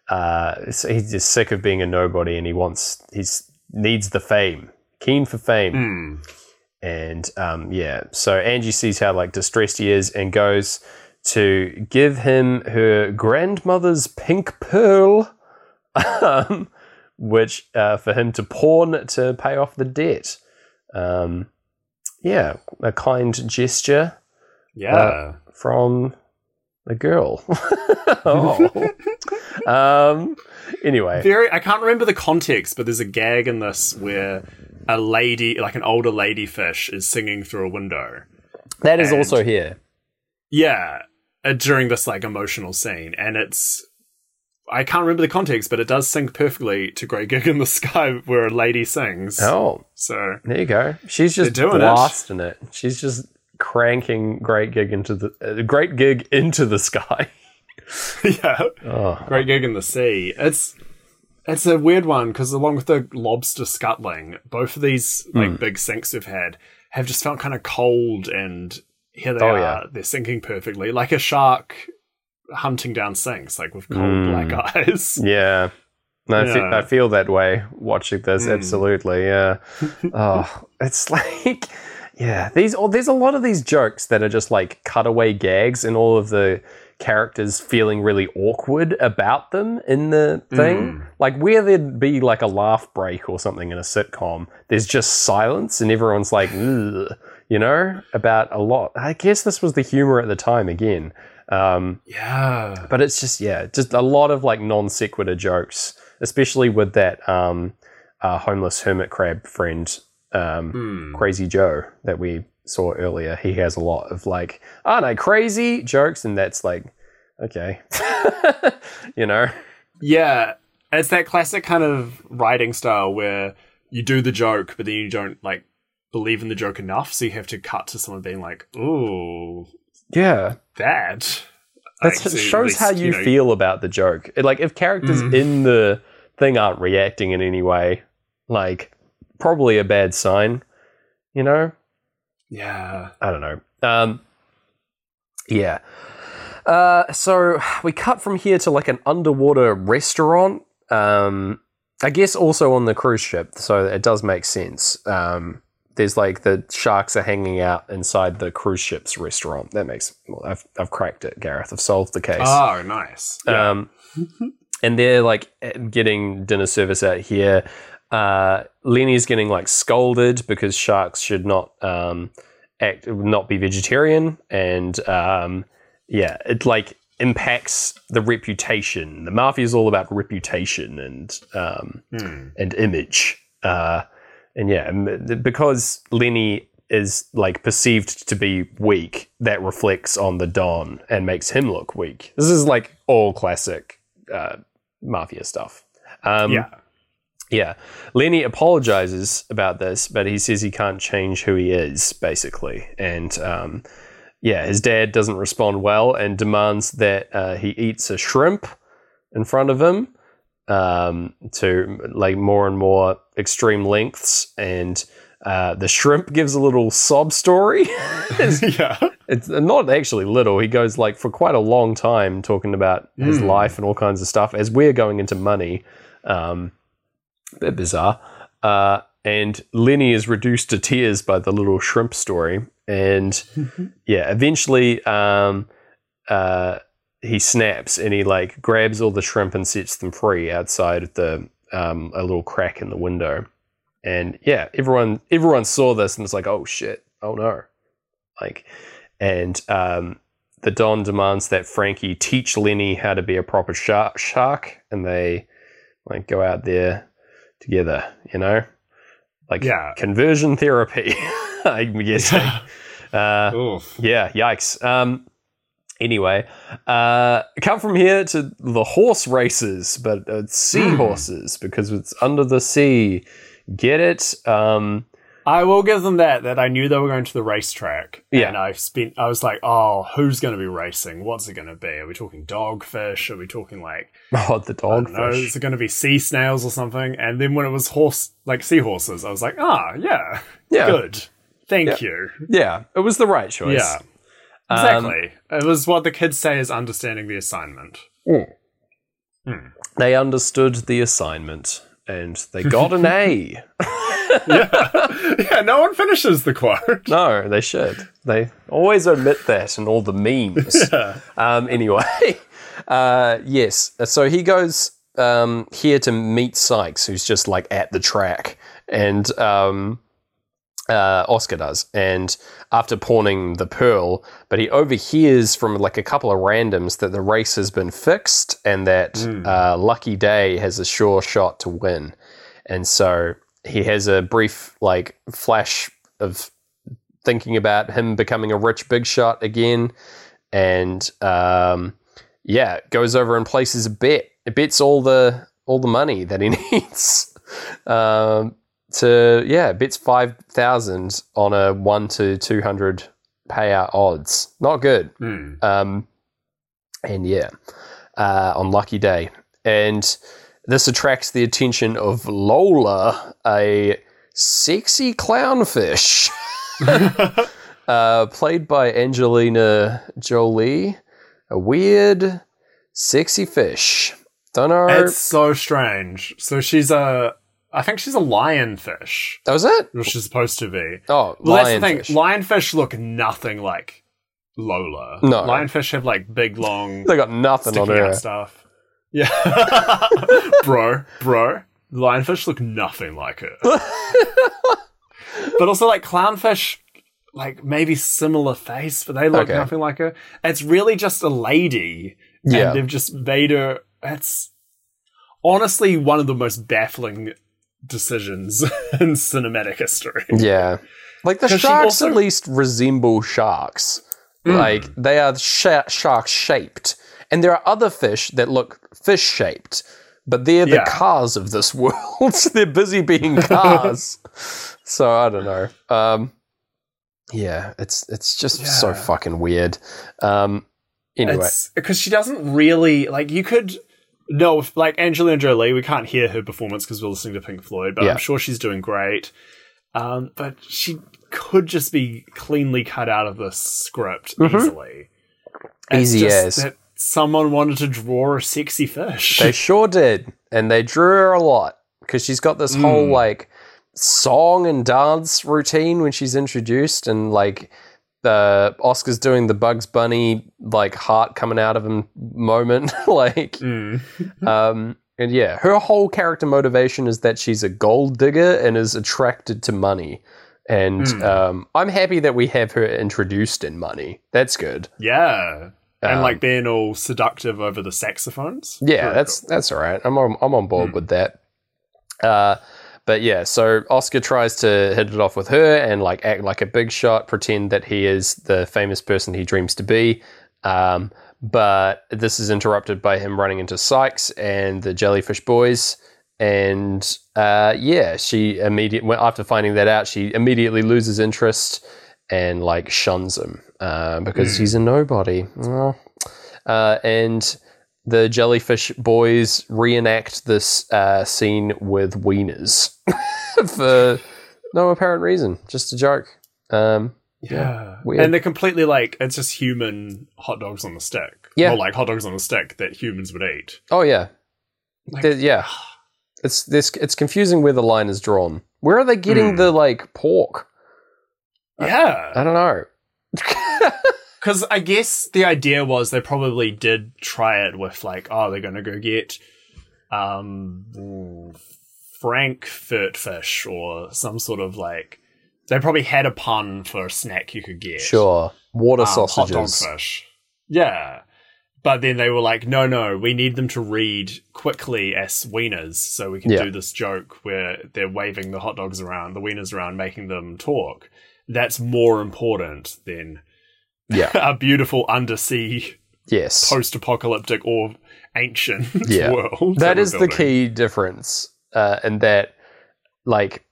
uh, so he's just sick of being a nobody, and he wants he's needs the fame, keen for fame, Hmm. and um, yeah. So Angie sees how like distressed he is, and goes to give him her grandmother's pink pearl. Um, which uh, for him to pawn to pay off the debt. Um, yeah, a kind gesture Yeah. from the girl. oh. um, anyway, Very. I can't remember the context, but there's a gag in this where a lady, like an older lady fish, is singing through a window. that is and- also here. Yeah, uh, during this like emotional scene, and it's. I can't remember the context, but it does sync perfectly to "Great Gig in the Sky," where a lady sings. Oh, So there you go. She's just doing it. blasting it. She's just cranking great gig into the uh, great gig into the sky. yeah, Oh, Great Gig in the Sea. It's it's a weird one because along with the lobster scuttling, both of these like Hmm. big syncs we've had have just felt kind of cold, and here they Oh, are. yeah. They're syncing perfectly, like a shark hunting down syncs, like with cold Mm. black eyes. Yeah. No, I, fe- Yeah. I feel that way watching this. Mm. Absolutely, yeah. oh, it's like, yeah. These, oh, there's a lot of these jokes that are just like cutaway gags, and all of the characters feeling really awkward about them in the thing. Mm. Like where there'd be like a laugh break or something in a sitcom, there's just silence, and everyone's like, you know, about a lot. I guess this was the humor at the time again. Um, Yeah. but it's just yeah, just a lot of like non sequitur jokes, especially with that um, uh, homeless hermit crab friend, um, Hmm. Crazy Joe, that we saw earlier. He has a lot of like, aren't I crazy jokes, and that's like, okay, you know, Yeah, it's that classic kind of writing style where you do the joke, but then you don't like believe in the joke enough, so you have to cut to someone being like, "Ooh, yeah. that." That Like, so at shows least, how you, know- feel about the joke. It- like if characters Mhm. in the thing aren't reacting in any way, like probably a bad sign, you know. Yeah. I don't know. Um, yeah. Uh, so we cut from here to like an underwater restaurant. Um, I guess also on the cruise ship, so it does make sense. Um, there's like the sharks are hanging out inside the cruise ship's restaurant. That makes well, I've I've cracked it, Gareth. I've solved the case. Oh, nice. Yeah. Um, and they're like getting dinner service out here. Uh, Lenny's getting like scolded because sharks should not um, act, not be vegetarian, and um, yeah, it like impacts the reputation. The mafia is all about reputation and um, Hmm. and image. Uh, and yeah, because Lenny is like perceived to be weak, that reflects on the Don and makes him look weak. This is like all classic uh, mafia stuff. Um, yeah. yeah. Lenny apologizes about this, but he says he can't change who he is, basically. And um, yeah, his dad doesn't respond well and demands that uh, he eats a shrimp in front of him um, to like more and more extreme lengths. And uh, the shrimp gives a little sob story. yeah. it's not actually little. He goes like for quite a long time talking about his Mm. life and all kinds of stuff as we're going into money. Um, bit bizarre. Uh, and Lenny is reduced to tears by the little shrimp story. And yeah, eventually um, uh, he snaps and he like grabs all the shrimp and sets them free outside of the um, a little crack in the window. And yeah, everyone everyone saw this and was like, "Oh shit! Oh no!" Like, and um, the Don demands that Frankie teach Lenny how to be a proper shark, shark and they like go out there together. You know, like Yeah. conversion therapy. I'm guessing. uh, yeah, yikes. Um, anyway, uh, come from here to the horse races, but uh, seahorses because it's under the sea. Get it? Um, I will give them that. That I knew they were going to the racetrack. Yeah. And I spent. I was like, oh, who's going to be racing? What's it going to be? Are we talking dogfish? Are we talking like oh, the I don't know? dogfish. Is it going to be sea snails or something? And then when it was horse, like seahorses, I was like, ah, yeah, Yeah, good. Thank Yeah. you. yeah, it was the right choice. Yeah, Um, exactly. it was what the kids say is understanding the assignment. they understood the assignment and they got an A. yeah, yeah. No one finishes the quote. No, they should. They always omit that in all the memes. Um, anyway, uh, yes. So he goes um, here to meet Sykes, who's just like at the track, and um, uh, Oscar does. And after pawning the pearl, but he overhears from like a couple of randoms that the race has been fixed and that uh, Lucky Day has a sure shot to win. And so he has a brief like flash of thinking about him becoming a rich big shot again, and um, yeah, goes over and places a bet. It bets all the all the money that he needs. Um, to yeah, bits five thousand on a one to two hundred payout odds. Not good. Hmm. Um, and yeah, uh, on Lucky Day. And this attracts the attention of Lola, a sexy clownfish, uh, played by Angelina Jolie. A weird, sexy fish. Don't know. It's so strange. So she's a, I think she's a lionfish, that was it? which she's supposed to be. Oh, Well, that's the lionfish. thing. Lionfish look nothing like Lola. No. lionfish have like big, long, they got nothing on her. stuff. Yeah, bro, bro. Lionfish look nothing like her. but also, like clownfish, like maybe similar face, but they look Okay. nothing like her. It's really just a lady, Yeah. and they've just made her. It's honestly one of the most baffling decisions in cinematic history. Yeah. Like the sharks also- at least resemble sharks. Mm. Like they are sh- shark shaped. And there are other fish that look fish shaped, but they're the Yeah. cars of this world. they're busy being cars. so I don't know. Um, yeah, it's it's just so fucking weird. Um, anyway, because she doesn't really like you could no like Angelina Jolie we can't hear her performance because we're listening to Pink Floyd but Yeah. I'm sure she's doing great um, but she could just be cleanly cut out of the script easily. It's Easy just as. that someone wanted to draw a sexy fish. They sure did, and they drew her a lot because she's got this whole Mm. like song and dance routine when she's introduced, and like the Oscar's doing the Bugs Bunny like heart coming out of him moment, like Mm. um. And yeah, her whole character motivation is that she's a gold digger and is attracted to money. And Mm. um, I'm happy that we have her introduced in money. That's good. Yeah. And Um, like being all seductive over the saxophones. Yeah, Very that's cool. that's all right. I'm on, I'm on board Mm. with that. Uh, but yeah, so Oscar tries to hit it off with her and like act like a big shot, pretend that he is the famous person he dreams to be. Um, but this is interrupted by him running into Sykes and the Jellyfish Boys. And uh, yeah, she immediately after finding that out, she immediately loses interest and like shuns him uh, because Mm. he's a nobody. Uh, and the jellyfish boys reenact this uh, scene with wieners for no apparent reason, just a joke. Um, Yeah. Weird. And they're completely like, it's just human hot dogs on the stick. Yeah. Or like hot dogs on a stick that humans would eat. oh yeah, Like- yeah. It's this. It's confusing where the line is drawn. Where are they getting Hmm. the like pork? Yeah. I don't know. Because I guess the idea was they probably did try it with like, oh, they're gonna go get um Frankfurt fish or some sort of like. They probably had a pun for a snack you could get. sure, water um, hot dog fish. Yeah. But then they were like, no, no, we need them to read quickly as wieners so we can Yeah. do this joke where they're waving the hot dogs around, the wieners around, making them talk. That's more important than Yeah. a beautiful undersea Yes, post apocalyptic or ancient Yeah. world. that we're the key difference, uh, and that like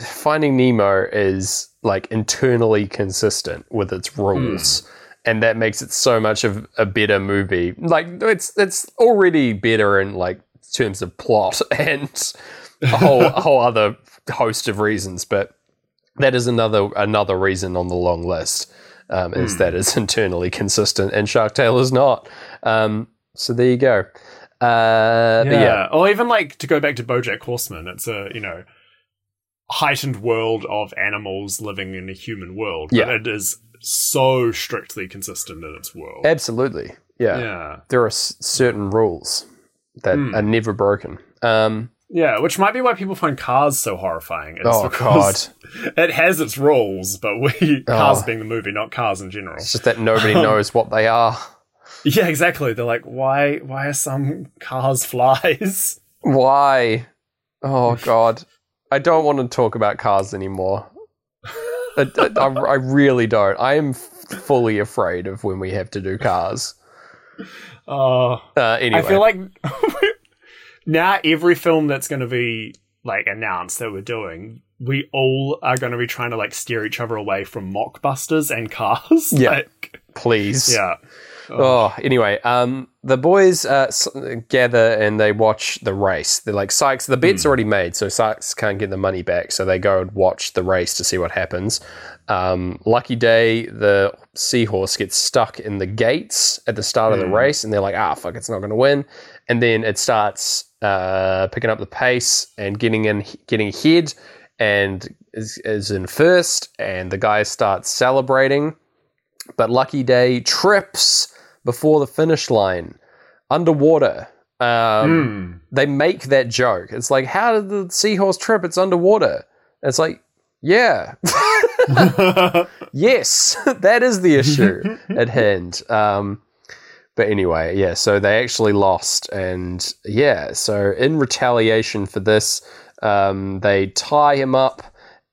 Finding Nemo is like internally consistent with its rules. And that makes it so much of a better movie. Like it's it's already better in like terms of plot and a whole a whole other host of reasons, but that is another another reason on the long list. Um, is Hmm. that it's internally consistent and Shark Tale is not. Um, so there you go. Uh, Yeah. yeah, Or even like to go back to Bojack Horseman, it's a, you know, heightened world of animals living in a human world. But Yeah. it is so strictly consistent in its world. absolutely. Yeah. yeah. there are s- certain rules that Hmm. are never broken. Um, Yeah, which might be why people find Cars so horrifying. It's oh god, It has its rules, but we Cars Oh. being the movie, not Cars in general. it's just that nobody Um, knows what they are. Yeah, exactly. They're like, why why are some cars flies? Why? Oh god, I don't want to talk about cars anymore. I, I, I really don't. I am fully afraid of when we have to do cars. Oh, Uh, anyway, I feel like now every film that's going to be like announced that we're doing, we all are going to be trying to like steer each other away from mockbusters and cars. Yeah. Like, please. yeah. Oh, anyway, um, the boys uh, s- gather and they watch the race. They're like, Sykes, the bet's already made, so Sykes can't get the money back. So they go and watch the race to see what happens. Um, lucky day, the seahorse gets stuck in the gates at the start of the Hmm. race, and they're like, ah, fuck, it's not going to win. And then it starts uh, picking up the pace and getting in, getting ahead, and is, is in first. And the guys start celebrating but Lucky Day trips before the finish line underwater. Um, Mm. They make that joke. It's like, how did the seahorse trip? It's underwater. And it's like, yeah, yes, that is the issue at hand. Um, but anyway, yeah, so they actually lost. And yeah, so in retaliation for this, um, they tie him up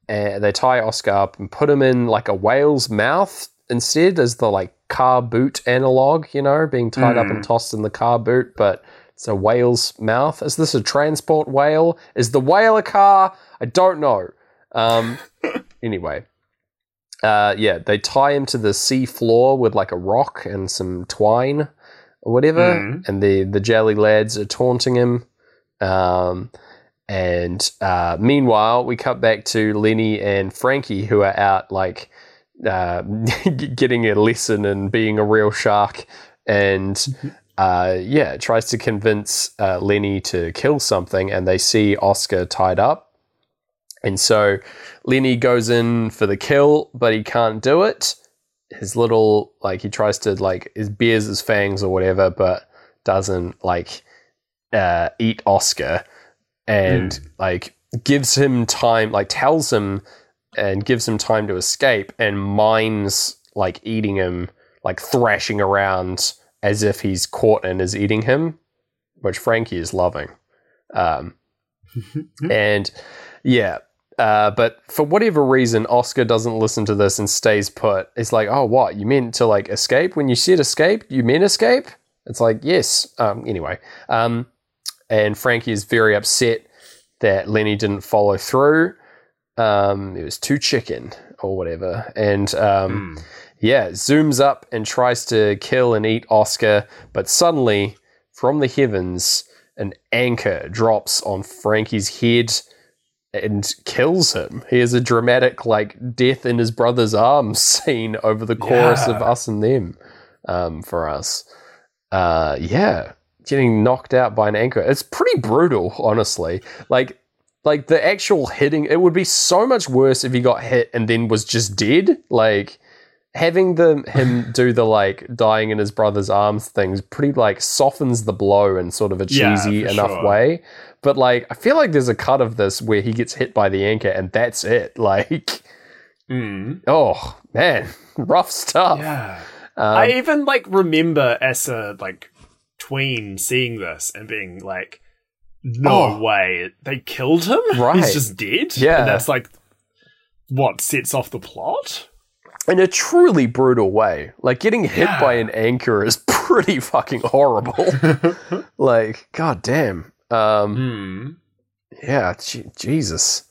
and they tie Oscar up and put him in like a whale's mouth instead as the like car boot analog, you know, being tied up and tossed in the car boot, but it's a whale's mouth. Is this a transport whale? Is the whale a car? I don't know. Um, anyway, uh, yeah, they tie him to the sea floor with like a rock and some twine or whatever, Mhm. and the the jelly lads are taunting him. Um, And uh, meanwhile, we cut back to Lenny and Frankie, who are out like uh, getting a lesson and being a real shark. And uh, yeah, tries to convince uh, Lenny to kill something, and they see Oscar tied up. And so Lenny goes in for the kill, but he can't do it. His little, like, he tries to, like, his bears his fangs or whatever, but doesn't, like, uh, eat Oscar and mm. like gives him time, like tells him and gives him time to escape and mines like eating him, like thrashing around as if he's caught and is eating him, which Frankie is loving. Um, and yeah, uh, but for whatever reason, Oscar doesn't listen to this and stays put. It's like, oh, what? You meant to like escape? When you said escape, you meant escape? It's like, yes. Um, anyway, um, and Frankie is very upset that Lenny didn't follow through. Um, it was too chicken or whatever, and um, mm. yeah, zooms up and tries to kill and eat Oscar, but suddenly from the heavens, an anchor drops on Frankie's head and kills him. He has a dramatic like death in his brother's arms scene over the chorus yeah. of us and them um, for us. Uh, yeah, getting knocked out by an anchor. It's pretty brutal, honestly. Like like the actual hitting it would be so much worse if he got hit and then was just dead. Like having the him do the like dying in his brother's arms things pretty like softens the blow in sort of a cheesy yeah, enough sure. way. But like I feel like there's a cut of this where he gets hit by the anchor and that's it. Like mm. oh man, rough stuff. Yeah. Um, I even like remember as a like tween seeing this and being like, "No oh. way, they killed him! Right. He's just dead." Yeah, and that's like what sets off the plot in a truly brutal way. Like getting hit yeah. by an anchor is pretty fucking horrible. like, god damn. Um, hmm. Yeah, Jesus.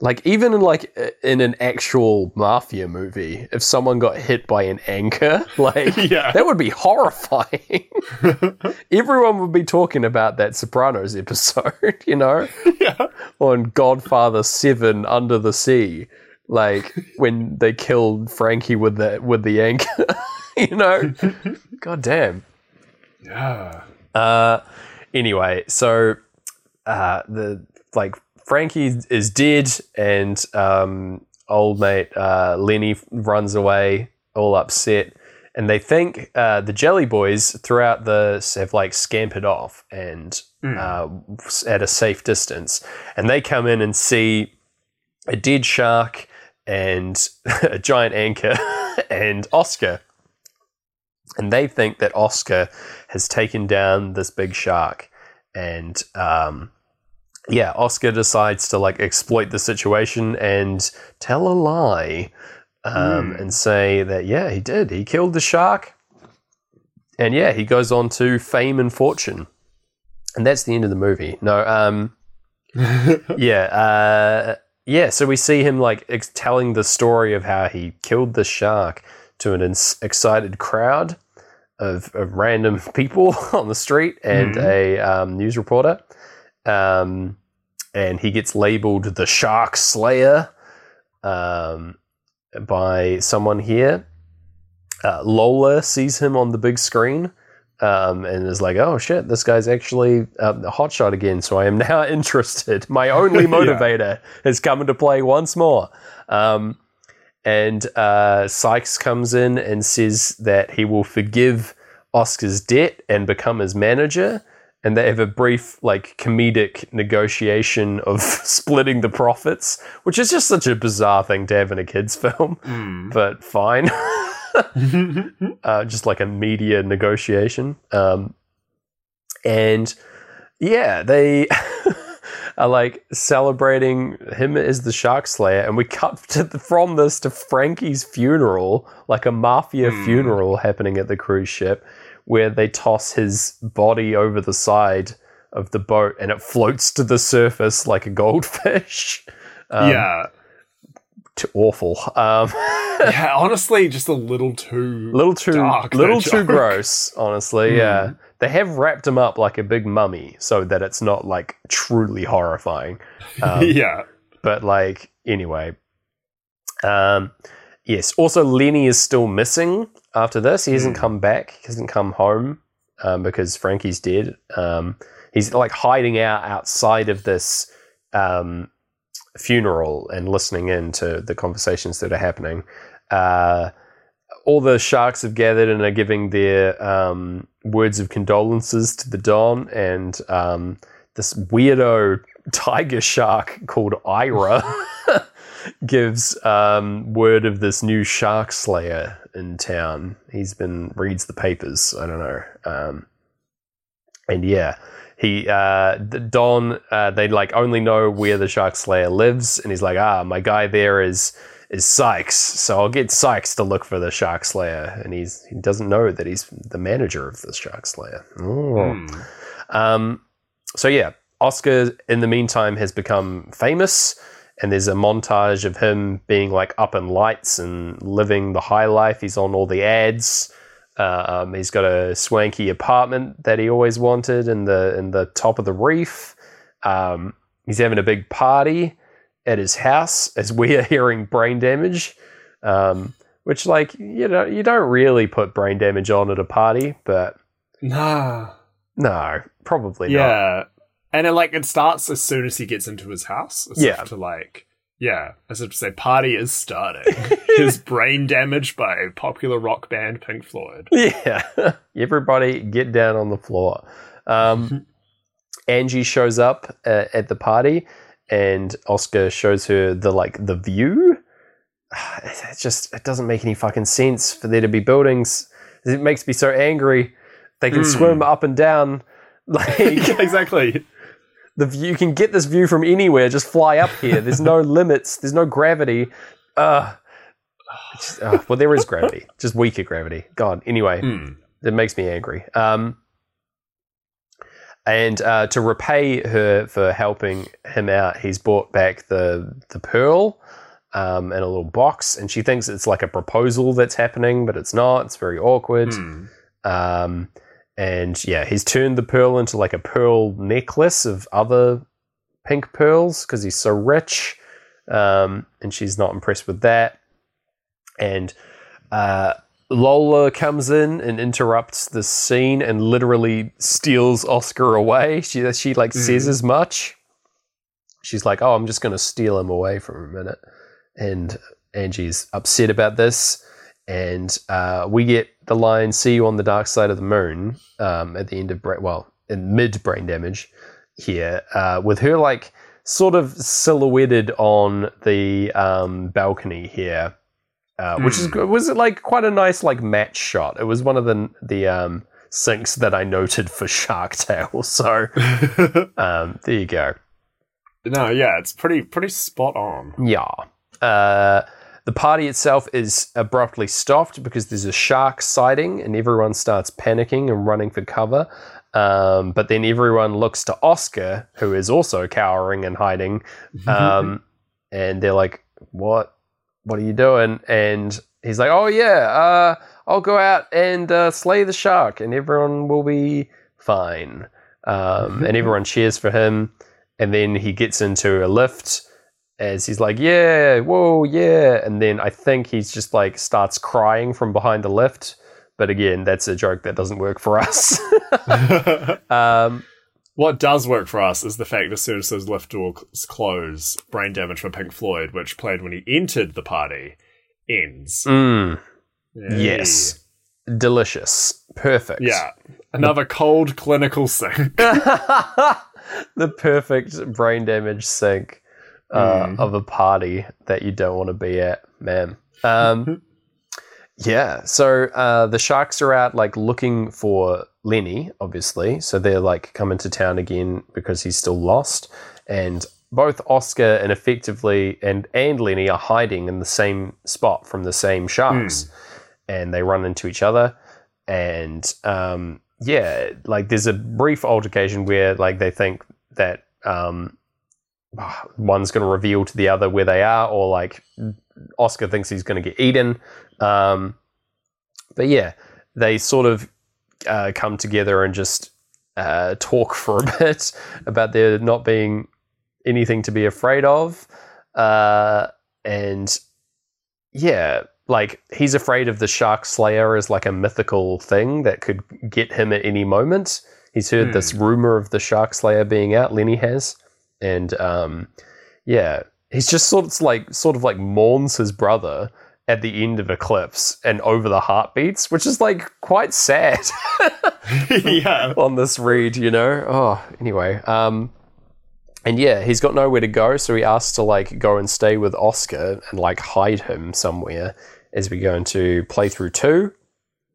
Like even in like in an actual mafia movie, if someone got hit by an anchor, like yeah. that would be horrifying. Everyone would be talking about that Sopranos episode, you know, yeah. on Godfather Seven Under the Sea, like when they killed Frankie with the with the anchor, you know. God damn. Yeah. Uh. Anyway, so uh, the like Frankie is dead, and um, old mate uh, Lenny runs away, all upset. And they think uh, the Jelly Boys throughout the have like scampered off and mm. uh, at a safe distance, and they come in and see a dead shark and a giant anchor and Oscar, and they think that Oscar has taken down this big shark, and um, yeah, Oscar decides to like exploit the situation and tell a lie um, mm. and say that, yeah, he did. He killed the shark. And yeah, he goes on to fame and fortune. And that's the end of the movie. No, um, yeah, uh, yeah. So we see him like ex- telling the story of how he killed the shark to an ins- excited crowd of, of, random people on the street and mm. a um, news reporter. Um, and he gets labeled the Shark Slayer um, by someone here. Uh, Lola sees him on the big screen um, and is like, "Oh shit, this guy's actually uh, a hotshot again." So I am now interested. My only motivator yeah. has come into play once more. Um, and uh, Sykes comes in and says that he will forgive Oscar's debt and become his manager and they have a brief like comedic negotiation of splitting the profits, which is just such a bizarre thing to have in a kids film, mm. but fine. uh, just like a media negotiation, um, and yeah, they are like celebrating him as the Shark Slayer, and we cut the, from this to Frankie's funeral, like a mafia mm. funeral happening at the cruise ship where they toss his body over the side of the boat and it floats to the surface like a goldfish. Um, yeah. T- awful. Um, yeah, honestly, just a little too, little too, dark, little too gross. Honestly, mm. yeah. They have wrapped him up like a big mummy so that it's not like truly horrifying. Um, yeah. But like anyway, um, yes. Also, Lenny is still missing after this. He hasn't Hmm. come back. He hasn't come home um, because Frankie's dead. Um, he's like hiding out outside of this um, funeral and listening in to the conversations that are happening. Uh, all the sharks have gathered and are giving their um, words of condolences to the Don, and um, this weirdo tiger shark called Ira gives um, word of this new shark slayer in town. He's been reads the papers. I don't know, um, and yeah, he uh, the Don. Uh, they like only know where the shark slayer lives, and he's like, ah, my guy there is is Sykes, so I'll get Sykes to look for the shark slayer, and he's he doesn't know that he's the manager of the shark slayer. Hmm. Um, so yeah, Oscar in the meantime has become famous, and there's a montage of him being like up in lights and living the high life. He's on all the ads. Uh, um, he's got a swanky apartment that he always wanted in the in the top of the reef. Um, he's having a big party at his house as we are hearing brain damage. Um, which, like, you know, you don't really put brain damage on at a party, but Nah. no, probably not. Yeah. And it like it starts as soon as he gets into his house. Yeah. to like yeah, as if to say party is starting. His brain damaged by popular rock band Pink Floyd. Yeah. Everybody get down on the floor. Um, Angie shows up uh, at the party and Oscar shows her the like the view. It just it doesn't make any fucking sense for there to be buildings. It makes me so angry. They can Mm. swim up and down. Like exactly. the view, you can get this view from anywhere. Just fly up here. There's no limits. There's no gravity. Uh, it's- uh, well, there is gravity, just weaker gravity. God. Anyway, Hmm. it makes me angry. Um, and uh, to repay her for helping him out, he's brought back the the pearl um, in a little box, and she thinks it's like a proposal that's happening, but it's not. It's very awkward. Hmm. Um, and yeah, he's turned the pearl into like a pearl necklace of other pink pearls because he's so rich. Um, and she's not impressed with that. And uh, Lola comes in and interrupts the scene and literally steals Oscar away. She she like says Mhm. as much. She's like, "Oh, I'm just going to steal him away for a minute," and Angie's upset about this. And uh, we get the line "See you on the dark side of the moon" um, at the end of bra- well, in mid brain damage here, uh, with her like sort of silhouetted on the um, balcony here, uh, which is was like quite a nice like match shot. It was one of the the um, syncs that I noted for Shark Tale. So um, there you go. no, yeah, it's pretty pretty spot on. Yeah. Uh, the party itself is abruptly stopped because there's a shark sighting and everyone starts panicking and running for cover. Um, but then everyone looks to Oscar, who is also cowering and hiding. Um, and they're like, "What? What are you doing?" And he's like, "Oh yeah, uh, I'll go out and uh, slay the shark, and everyone will be fine." Um, and everyone cheers for him. And then he gets into a lift as he's like, "Yeah, whoa, yeah," and then I think he's just like starts crying from behind the lift. But again, that's a joke that doesn't work for us. um, what does work for us is the fact as soon as those lift doors close, brain damage for Pink Floyd, which played when he entered the party, ends. mm, yes, delicious, perfect. Yeah. Another cold clinical sync. the perfect brain damage sync uh, Mm. of a party that you don't want to be at, man. Um, yeah, so uh, the sharks are out like looking for Lenny, obviously. So they're like coming to town again because he's still lost, and both Oscar and effectively and and Lenny are hiding in the same spot from the same sharks, and they run into each other, and um, yeah, like there's a brief altercation where like they think that um, one's going to reveal to the other where they are, or like Oscar thinks he's going to get eaten. Um, but yeah, they sort of uh, come together and just uh, talk for a bit about there not being anything to be afraid of. Uh, and yeah, like he's afraid of the Shark Slayer as like a mythical thing that could get him at any moment. He's heard this rumor of the Shark Slayer being out. Lenny has, and um, yeah, he's just sort of like sort of like mourns his brother at the end of Eclipse and over the heartbeats, which is like quite sad yeah. on this read, you know. Oh, anyway, um, and yeah, he's got nowhere to go, so he asks to like go and stay with Oscar and like hide him somewhere as we go into playthrough two,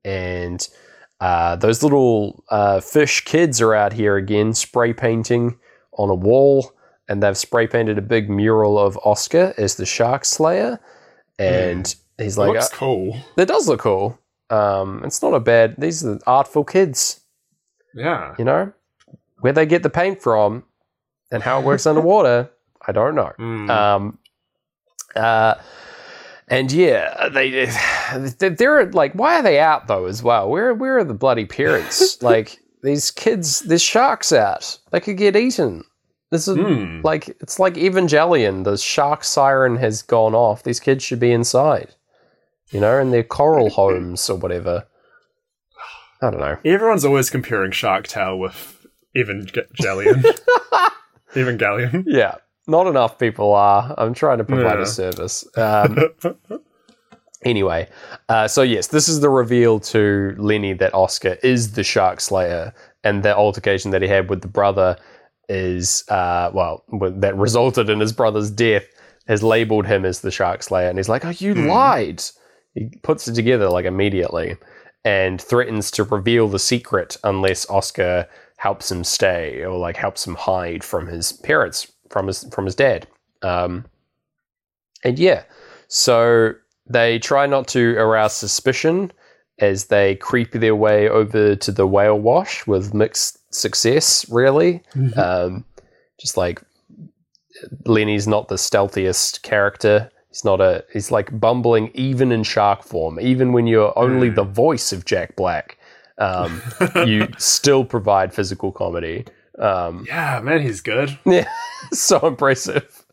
and uh, those little uh, fish kids are out here again, spray painting on a wall, and they've spray painted a big mural of Oscar as the Shark Slayer, and he's It like, looks uh, cool. "That does look cool." Um, it's not a bad. These are the artful kids Yeah. you know where they get the paint from and how it works underwater i don't know Mm. um uh and yeah they they're like why are they out though as well where where are the bloody parents like these kids there's sharks out they could get eaten this is Hmm. like it's like evangelion the shark siren has gone off these kids should be inside you know in their coral homes or whatever i don't know Everyone's always comparing Shark Tale with Evangelion. Evangelion. Yeah, not enough people are. I'm trying to provide Yeah. a service. Um, anyway, uh, so yes, this is the reveal to Lenny that Oscar is the Shark Slayer, and the altercation that he had with the brother is, uh, well, that resulted in his brother's death, has labeled him as the Shark Slayer, and he's like, "Oh, you lied." He puts it together like immediately, and threatens to reveal the secret unless Oscar helps him stay or like helps him hide from his parents, from his from his dad. Um, and yeah, so they try not to arouse suspicion as they creep their way over to the whale wash with mixed success, really. Um, just like Lenny's not the stealthiest character. He's not a. He's like bumbling even in shark form. Even when you're only the voice of Jack Black, um, you still provide physical comedy. Um, yeah, man, he's good. yeah, so impressive.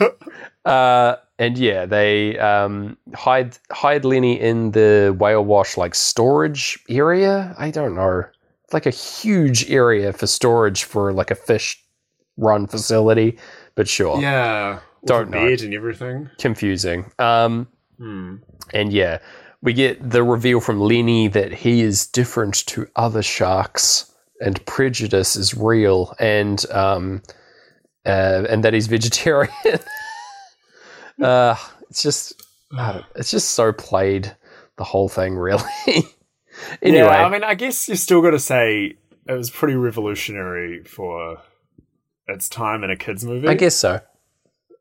uh, and yeah, they um, hide hide Lenny in the whale wash like storage area. I don't know, like a huge area for storage for like a fish run facility. But sure, Yeah. Don't know. and everything. confusing. Um, Hmm. and yeah, we get the reveal from Lenny that he is different to other sharks, and prejudice is real, and um, uh, and that he's vegetarian. uh, it's just, it's just so played the whole thing, really. anyway, Yeah, I mean, I guess you still got to say it was pretty revolutionary for its time in a kids movie. I guess so.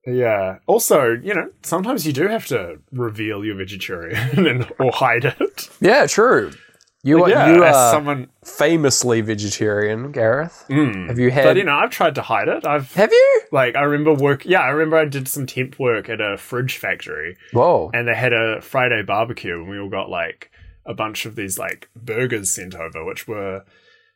Yeah. Also, you know, sometimes you do have to reveal you're vegetarian and or hide it. Yeah, true. You are yeah, you as are someone. famously vegetarian, Gareth. Mm. Have you had? But you know, I've tried to hide it. I've have you? like I remember work. Yeah, I remember I did some temp work at a fridge factory, Whoa. and they had a Friday barbecue, and we all got like a bunch of these like burgers sent over, which were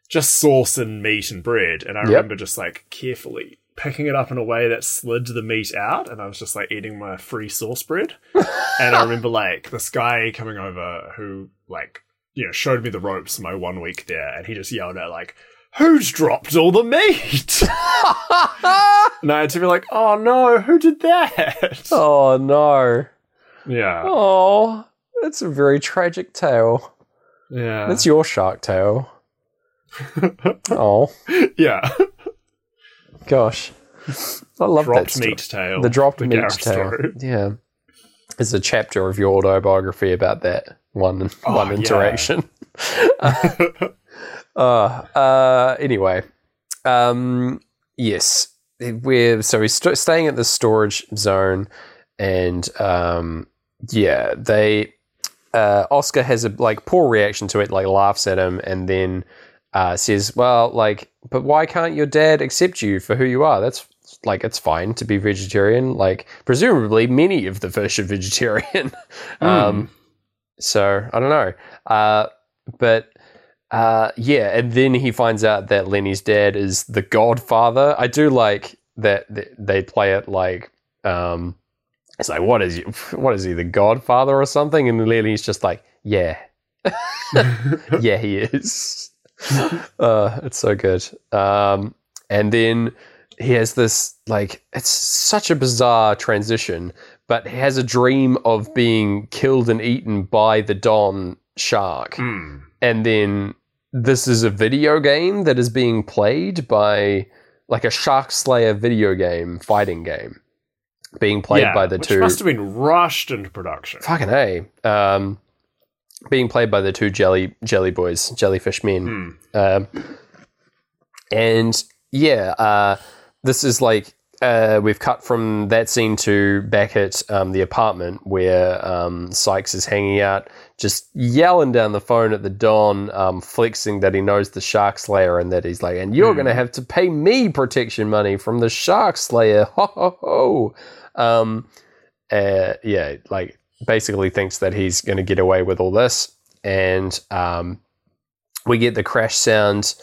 just sauce and meat and bread. And I Yep. remember just like carefully picking it up in a way that slid the meat out, and I was just like eating my free sauce bread. and I remember like this guy coming over who like you know showed me the ropes my one week there, and he just yelled out like. Who's dropped all the meat? and I had to be like, oh no, who did that? oh no. Yeah. Oh, that's a very tragic tale. Yeah. That's your shark tale. oh yeah. gosh, I love that Dropped story. meat tale. The dropped meat Gareth tale. story. Yeah, there's a chapter of your autobiography about that one Oh, one yeah. interaction. uh, uh, anyway, um, yes, we're so we're st- staying at the storage zone, and um, yeah, they uh, Oscar has a like poor reaction to it, like laughs at him, and then uh, says, "Well, like, but why can't your dad accept you for who you are? That's like it's fine to be vegetarian. Like, presumably, many of the fish are vegetarian. um, so I don't know, uh, but." uh, yeah, and then he finds out that Lenny's dad is the Godfather. I do like that th- they play it like um, it's like what is he, what is he the Godfather or something? And Lenny's just like, yeah, yeah, he is. uh, it's so good. Um, and then he has this like it's such a bizarre transition, but he has a dream of being killed and eaten by the Don shark, Mm. and then this is a video game that is being played by like a Shark Slayer video game fighting game being played Yeah, by the which two must have been rushed into production. fucking a um, being played by the two jelly jelly boys jellyfish men Hmm. um, and yeah, uh, this is like uh, we've cut from that scene to back at um, the apartment where um, Sykes is hanging out, just yelling down the phone at the Don, um, flexing that he knows the Shark Slayer and that he's like, and you're Hmm. going to have to pay me protection money from the Shark Slayer. Ho ho ho. Um, uh, yeah, like basically thinks that he's going to get away with all this. And um, we get the crash sound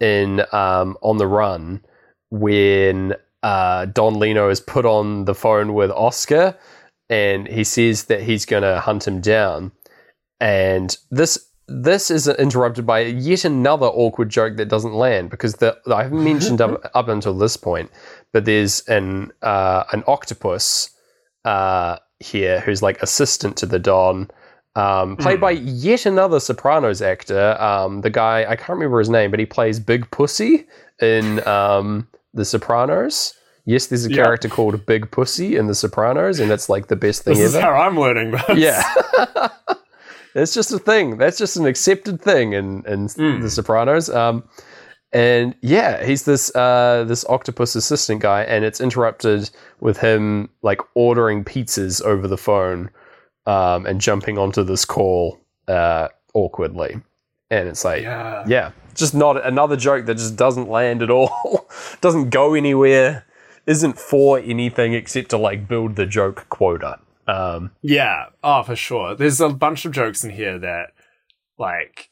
in um, On the Run when uh, Don Lino is put on the phone with Oscar and he says that he's going to hunt him down. And this this is interrupted by yet another awkward joke that doesn't land because the I haven't mentioned up, up until this point, but there's an uh, an octopus uh, here who's like assistant to the Don, um, played Hmm. by yet another Sopranos actor. Um, the guy I can't remember his name, but he plays Big Pussy in um, The Sopranos. Yes, there's a Yeah. character called Big Pussy in The Sopranos, and that's like the best thing This is ever. how I'm learning this. Yeah. It's just a thing. That's just an accepted thing in, in Mm. The Sopranos. Um, and yeah, he's this uh, this octopus assistant guy, and it's interrupted with him like ordering pizzas over the phone um, and jumping onto this call uh, awkwardly. And it's like, Yeah. yeah, just not another joke that just doesn't land at all, doesn't go anywhere, isn't for anything except to like build the joke quota. Um, Yeah, oh, for sure. There's a bunch of jokes in here that, like,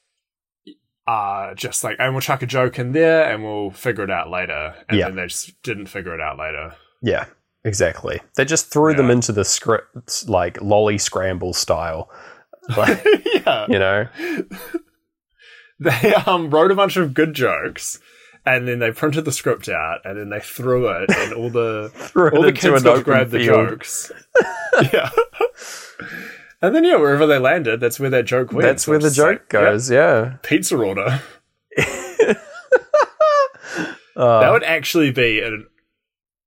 are just like, and we'll chuck a joke in there and we'll figure it out later. And Yeah. then they just didn't figure it out later. Yeah, exactly. They just threw them into the script like lolly scramble style. Like, yeah. you know? They um, wrote a bunch of good jokes and then they printed the script out and then they threw it and all the all the kids got to grab the field. jokes. yeah. And then yeah, wherever they landed, that's where that joke went. That's So where the joke like, goes, yeah. pizza order. Uh, That would actually be a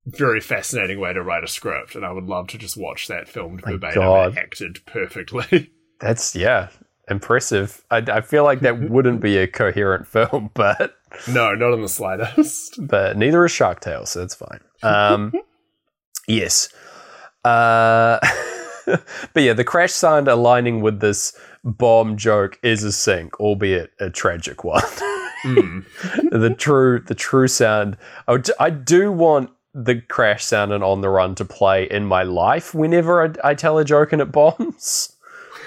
very fascinating way to write a script, and I would love to just watch that filmed verbatim God. acted perfectly. that's, yeah, impressive. I, I feel like that wouldn't be a coherent film, but no, not in the slightest. but neither is Shark Tale, so it's fine. Um, yes. Uh, but yeah, the crash sound aligning with this bomb joke is a sync, albeit a tragic one. Mm. the true the true sound. I, would, I do want the crash sound and on the run to play in my life whenever I, I tell a joke and it bombs.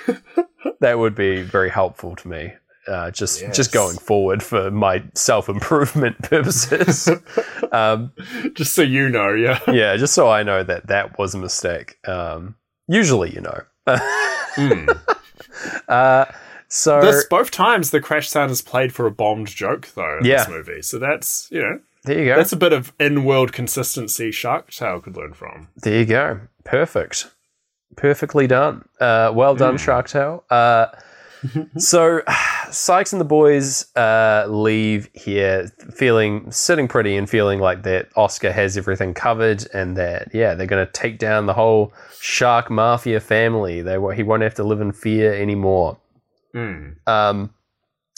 that would be very helpful to me. Uh, just Yes. just going forward for my self improvement purposes. um, Just so you know, yeah. yeah, just so I know that that was a mistake. Um, usually, you know. Mm. uh, so This both times the crash sound is played for a bombed joke, though. In Yeah. this movie, so that's you know there you go. that's a bit of in-world consistency Shark Tale could learn from. There you go. Perfect. Perfectly done. Uh, well done, Shark Tale. Uh, so, Sykes and the boys uh, leave here feeling, sitting pretty and feeling like that Oscar has everything covered and that, yeah, they're going to take down the whole shark mafia family. They, He won't have to live in fear anymore. Mm. Um,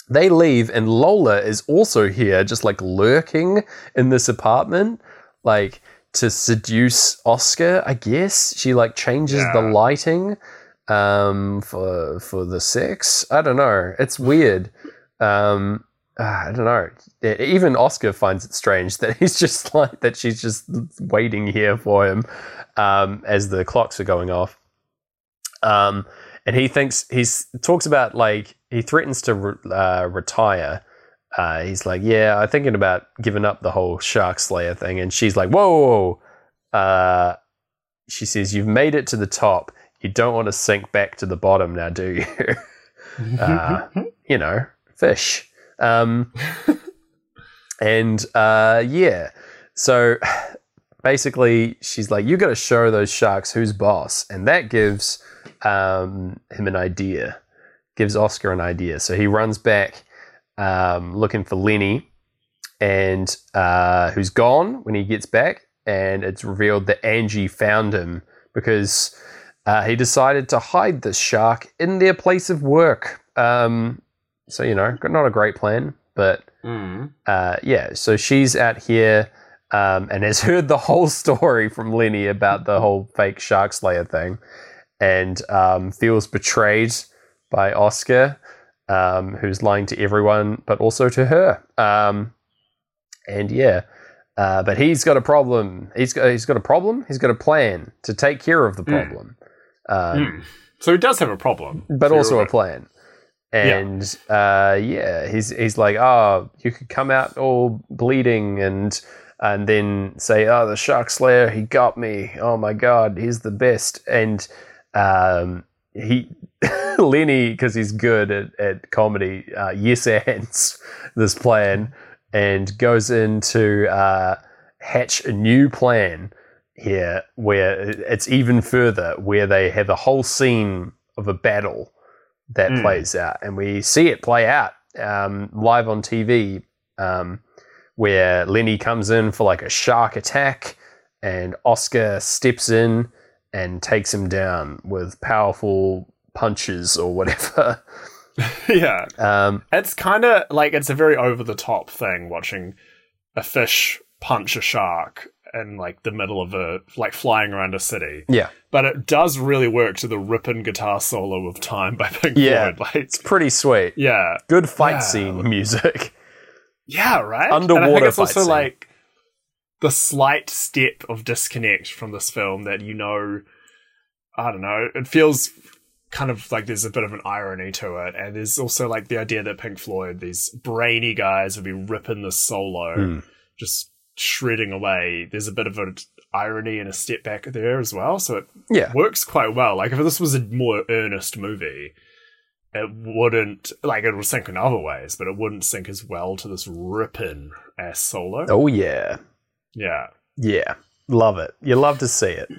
they leave, and Lola is also here, just like lurking in this apartment, like to seduce Oscar. I guess she like changes the lighting um, for for the sex. I don't know. It's weird. Um, ah, I don't know. Even Oscar finds it strange that he's just like that. She's just waiting here for him um, as the clocks are going off. Um, and he thinks he's talks about like he threatens to re- uh, retire. Uh, he's like, yeah, I'm thinking about giving up the whole shark slayer thing, and she's like, whoa, whoa, whoa. Uh, she says, you've made it to the top. You don't want to sink back to the bottom now, do you? uh, you know, fish. Um, and uh, yeah, so basically, she's like, "You got to show those sharks who's boss," and that gives um, him an idea. Gives Oscar an idea. So he runs back, um, looking for Lenny, and uh, who's gone when he gets back, and it's revealed that Angie found him because. Uh, he decided to hide this shark in their place of work. Um, so you know, not a great plan, but uh, yeah. So she's out here um, and has heard the whole story from Lenny about the whole fake shark slayer thing, and um, feels betrayed by Oscar, um, who's lying to everyone, but also to her. Um, and yeah. Uh, but he's got a problem. He's got he's got a problem. He's got a plan to take care of the problem. Um, So he does have a problem, but So also a plan. And uh, yeah, he's he's like, oh, you could come out all bleeding and and then say, oh, the shark slayer, he got me. Oh my god, he's the best. And um, he Lenny, because he's good at, at comedy, uh, yes this plan and goes into uh, hatch a new plan here where it's even further, where they have a whole scene of a battle that Mm. plays out, and we see it play out um, live on TV, um, where Lenny comes in for like a shark attack, and Oscar steps in and takes him down with powerful punches or whatever. yeah, Um, it's kind of like it's a very over the top thing watching a fish punch a shark in like the middle of a like flying around a city. yeah, But it does really work to the ripping guitar solo of "Time" by Pink Yeah. Floyd. Like, it's pretty sweet. yeah, Good fight Yeah. scene music. yeah, right. Underwater. and I think it's also scene. like the slight step of disconnect from this film that you know. I don't know. It feels kind of like there's a bit of an irony to it, and there's also like the idea that Pink Floyd, these brainy guys, would be ripping the solo, Hmm. just shredding away. There's a bit of an irony and a step back there as well, so it Yeah, works quite well. Like if this was a more earnest movie, it wouldn't like it would sync in other ways, but it wouldn't sync as well to this ripping ass solo. oh yeah, Yeah. yeah, love it. You love to see it.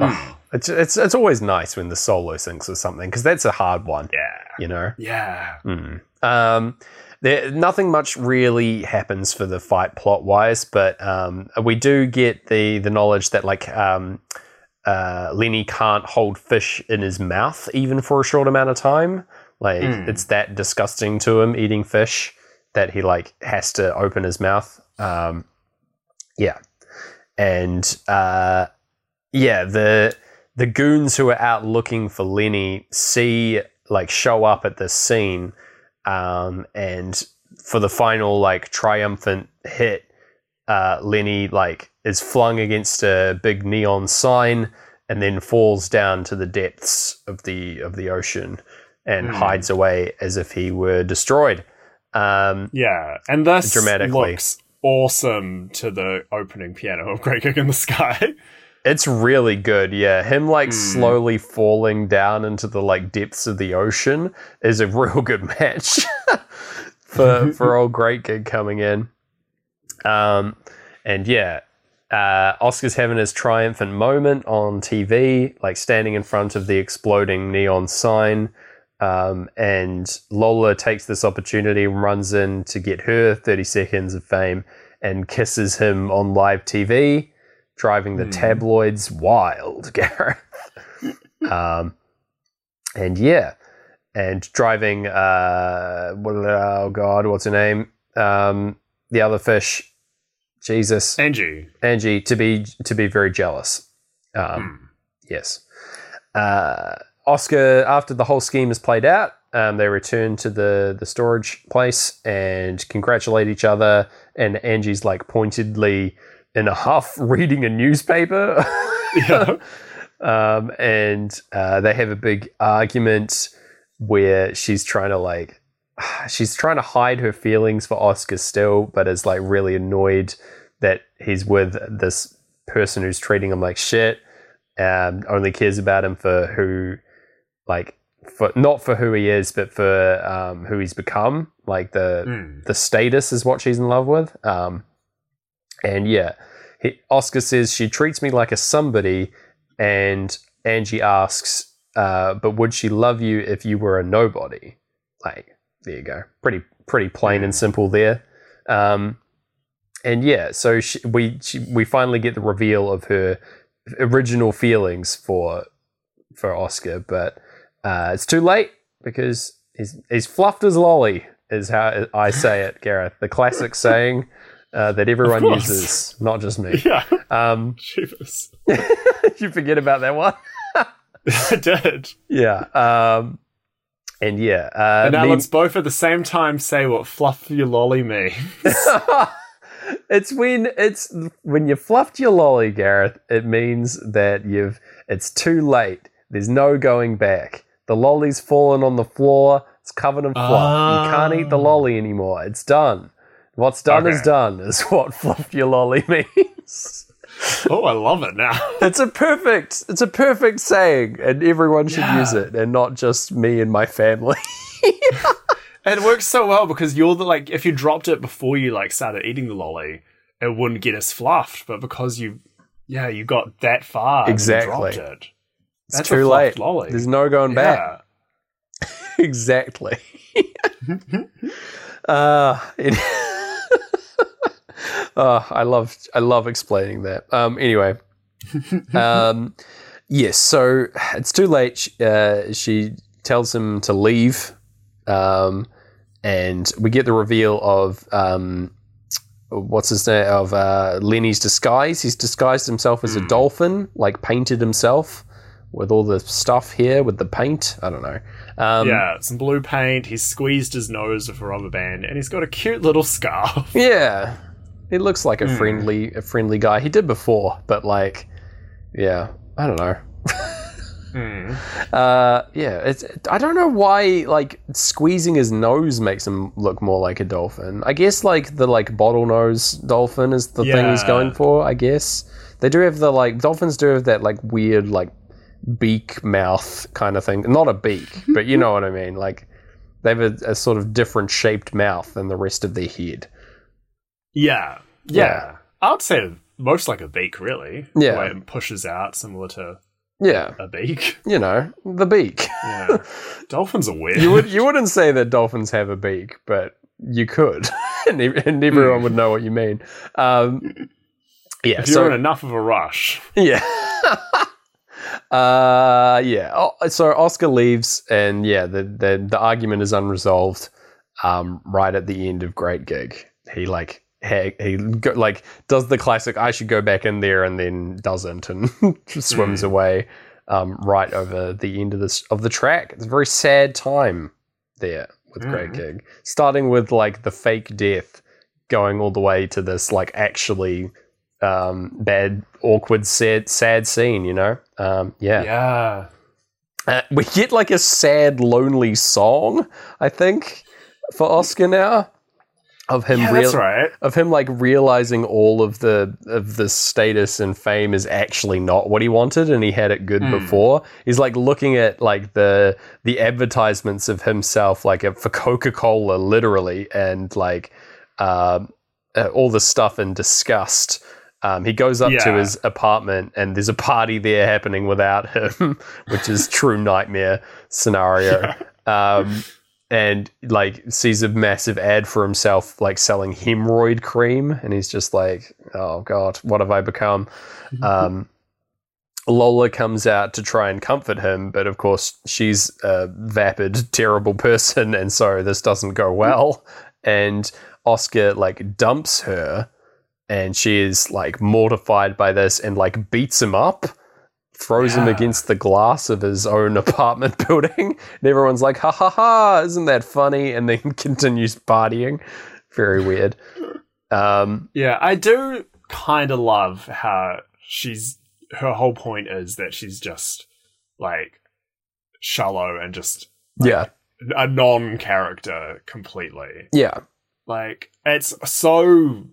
Oh, it's it's it's always nice when the solo syncs with something because that's a hard one, Yeah. you know. Yeah. Mm. Um, there nothing much really happens for the fight plot wise, but um, we do get the the knowledge that like um, uh, Lenny can't hold fish in his mouth even for a short amount of time. Like Mm. it's that disgusting to him eating fish that he like has to open his mouth. Um, yeah, and uh, yeah, the the goons who are out looking for Lenny see like show up at this scene, um, and for the final like triumphant hit, uh, Lenny like is flung against a big neon sign and then falls down to the depths of the of the ocean and Hmm. hides away as if he were destroyed. Um, Yeah. And thus Dramatically. looks awesome to the opening piano of Great Gig in the Sky. It's really good, yeah. Him like Hmm. slowly falling down into the like depths of the ocean is a real good match for for old great gig coming in. Um, and yeah, uh, Oscar's having his triumphant moment on TV, like standing in front of the exploding neon sign. Um, and Lola takes this opportunity, runs in to get her 30 seconds of fame, and kisses him on live TV, driving the Hmm. tabloids wild, Gareth. um, and yeah, and driving, uh, what, oh God, what's her name? Um, the other fish, Jesus, Angie. Angie, to be to be very jealous. Um, Hmm. Yes. Uh, Oscar, after the whole scheme is played out, um, they return to the, the storage place and congratulate each other. And Angie's like pointedly in a huff reading a newspaper. Yeah. Um, and uh, they have a big argument where she's trying to like she's trying to hide her feelings for Oscar still, but is like really annoyed that he's with this person who's treating him like shit. Um, only cares about him for who, like, for not for who he is, but for um, who he's become. Like the Mm. the status is what she's in love with. Um, and yeah, he, Oscar says she treats me like a somebody, and Angie asks, uh, "But would she love you if you were a nobody?" Like, there you go. Pretty pretty plain and simple there. Um, and yeah, so she, we she, we finally get the reveal of her original feelings for for Oscar, but uh, it's too late because he's he's fluffed his lolly, is how I say it, Gareth. The classic saying uh, that everyone uses, not just me. Yeah, Um, Jeepers. you forget about that one. I did. Yeah. Um, and yeah, uh, And now me- let's both at the same time say what fluff your lolly means. it's when it's when you fluffed your lolly, Gareth. It means that you've it's too late. There's no going back. The lolly's fallen on the floor. It's covered in fluff. You can't eat the Oh. lolly anymore. It's done. What's done is done. Is what fluff your lolly means. oh, I love it now. It's a perfect. It's a perfect saying, and everyone should Yeah. use it, and not just me and my family. And it works so well because you're the like if you dropped it before you like started eating the lolly, it wouldn't get as fluffed. But because you, yeah, you got that far, Exactly. dropped it. It's too late. lolly. There's no going back. Exactly. uh, it- oh, I love I love explaining that. Um, anyway, um, yes. So it's too late. She, uh, she tells him to leave, um, and we get the reveal of um, what's his name of uh, Lenny's disguise. He's disguised himself as a dolphin, like painted himself with all the stuff here with the paint. I don't know. Um, yeah, some blue paint. He's squeezed his nose with a rubber band, and he's got a cute little scarf. Yeah. He looks like a friendly a friendly guy. He did before, but like yeah, I don't know. Hmm. Uh yeah, it's I don't know why like squeezing his nose makes him look more like a dolphin. I guess like the like bottlenose dolphin is the thing he's going for, I guess. They do have the like dolphins do have that like weird like beak mouth kind of thing. Not a beak, but you know what I mean. Like they have a, a sort of different shaped mouth than the rest of their head. Yeah, yeah. I would say most like a beak, really. Yeah. way it pushes out, similar to Yeah, a beak. you know, the beak. Yeah, dolphins are weird. you would you wouldn't say that dolphins have a beak, but you could, and, and everyone would know what you mean. Um, yeah, if you're so in enough of a rush. yeah, uh, yeah. Oh, so Oscar leaves, and yeah, the the, the argument is unresolved. Um, right at the end of Great Gig, he like he, he go, like does the classic "I should go back in there" and then doesn't, and swims away um, right over the end of this of the track. It's a very sad time there with Great Mm. Gig, starting with like the fake death, going all the way to this like actually um, bad, awkward, sad, sad scene. You know, um, yeah. Yeah, Uh, we get like a sad, lonely song. I think for Oscar now of him yeah, real- that's right. of him like realizing all of the of the status and fame is actually not what he wanted and he had it good before. He's like looking at like the the advertisements of himself like for coca-cola literally and like um uh, all the stuff in disgust. Um, he goes up to his apartment and there's a party there happening without him which is true nightmare scenario. Um, and like sees a massive ad for himself like selling hemorrhoid cream and he's just like oh god what have i become? Um, lola comes out to try and comfort him but of course she's a vapid terrible person and so this doesn't go well. And oscar like dumps her and she is like mortified by this and like beats him up throws him Yeah. against the glass of his own apartment building and everyone's like ha ha ha isn't that funny? And then continues partying. Very weird. Um Yeah, I do kind of love how she's her whole point is that she's just like shallow and just yeah, a non-character completely. yeah, Like it's so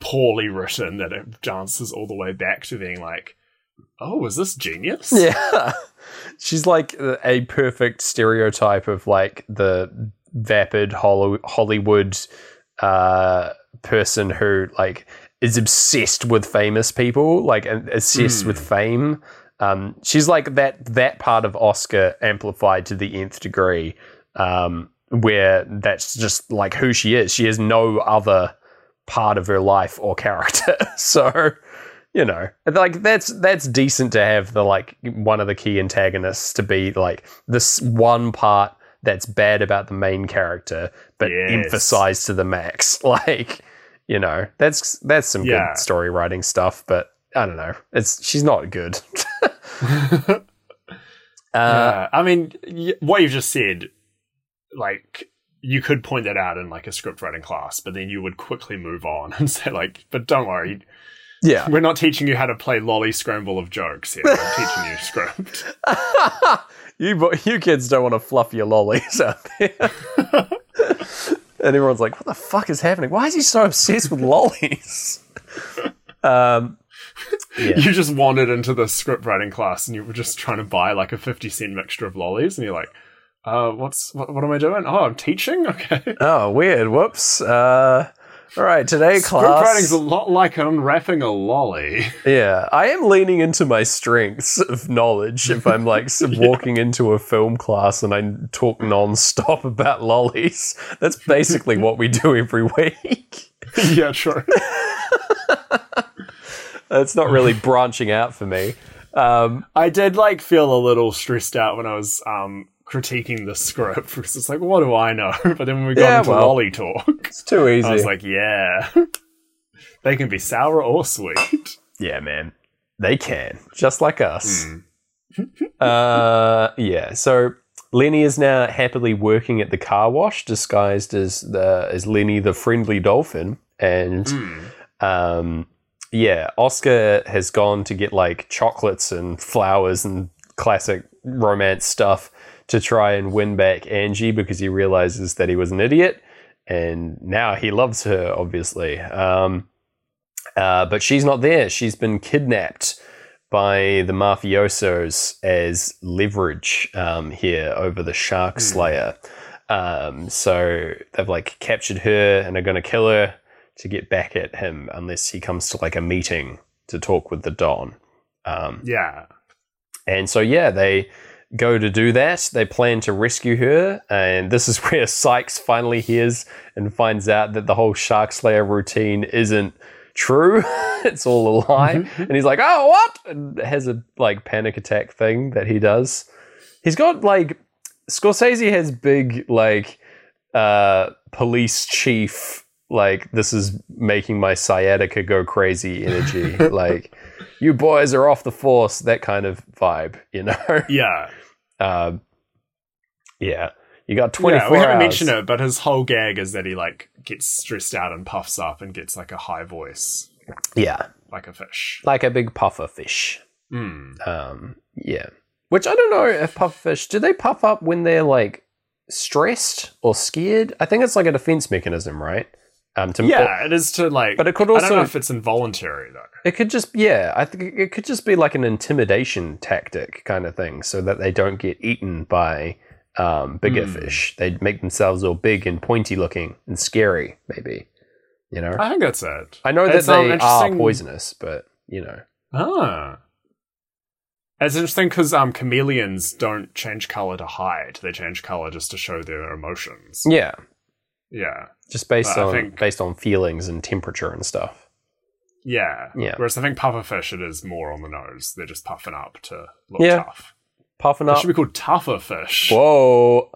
poorly written that it dances all the way back to being like, "Oh, is this genius?" yeah. She's like a perfect stereotype of like the vapid Hollywood uh, person who like is obsessed with famous people, like obsessed Hmm. with fame. Um, she's like that that part of Oscar amplified to the nth degree, um, where that's just like who she is. She has no other part of her life or character. so, you know, like that's that's decent to have the like one of the key antagonists to be like this one part that's bad about the main character, but Yes. emphasized to the max. Like, you know, that's that's some Yeah. good story writing stuff, but I don't know. It's she's not good. uh, Yeah, I mean, y- what you've just said, like, you could point that out in like a script writing class, but then you would quickly move on and say, like, but don't worry, yeah. we're not teaching you how to play lolly scramble of jokes here. We're teaching you script. you bo- you kids don't want to fluff your lollies out there. and everyone's like, "What the fuck is happening? Why is he so obsessed with lollies?" um, Yeah. You just wandered into the script writing class and you were just trying to buy like a 50 cent mixture of lollies, and you're like, uh, what's what, what am I doing? Oh, I'm teaching? Okay. oh, weird. Whoops. Uh, all right, today Script writing's class. a lot like unwrapping a lolly. Yeah, I am leaning into my strengths of knowledge if I'm like s walking into a film class and I talk non-stop about lollies. That's basically what we do every week. yeah, sure. It's not really branching out for me. Um, I did like feel a little stressed out when I was um critiquing the script because it's like, what do I know? But then when we got Yeah, into well. lolly talk, it's too easy. I was like, yeah, they can be sour or sweet. yeah, man, they can just like us. Hmm. uh, yeah. So Lenny is now happily working at the car wash, disguised as the as Lenny the friendly dolphin, and Hmm. um, yeah, Oscar has gone to get like chocolates and flowers and classic romance stuff to try and win back Angie because he realizes that he was an idiot, and now he loves her, obviously. Um, uh, but she's not there. She's been kidnapped by the mafiosos as leverage um, here over the Shark Hmm. Slayer. Um, so they've like captured her and are going to kill her to get back at him unless he comes to like a meeting to talk with the Don. Um, Yeah. and so, yeah, they go to do that. They plan to rescue her. And this is where Sykes finally hears and finds out that the whole Shark Slayer routine isn't true. it's all a lie. And he's like, oh, what? And has a like panic attack thing that he does. He's got like, Scorsese has big, like, uh, police chief, like, this is making my sciatica go crazy energy. like, you boys are off the force, that kind of vibe, you know? Yeah. Um, yeah. You got 24 yeah, we haven't hours. mentioned it, but his whole gag is that he like gets stressed out and puffs up and gets like a high voice, Yeah. like a fish. Like a big puffer fish. Hmm. Um, yeah. Which I don't know if pufferfish, do they puff up when they're like stressed or scared? I think it's like a defense mechanism, right? Um, to Yeah, it is to like. But it could also. I don't know if it's involuntary though. It could just, yeah, I think it could just be like an intimidation tactic kind of thing so that they don't get eaten by um, bigger Hmm. fish. They'd make themselves all big and pointy looking and scary, maybe. You know? I think that's it. I know that It's, um, they are poisonous, but, you know. Ah. It's interesting because um, chameleons don't change color to hide; they change color just to show their emotions. Yeah, Yeah, just based I on think- based on feelings and temperature and stuff. yeah, Yeah. Whereas I think pufferfish, it is more on the nose. They're just puffing up to look Yeah. tough. Puffing They up. should be called tougher fish. Whoa.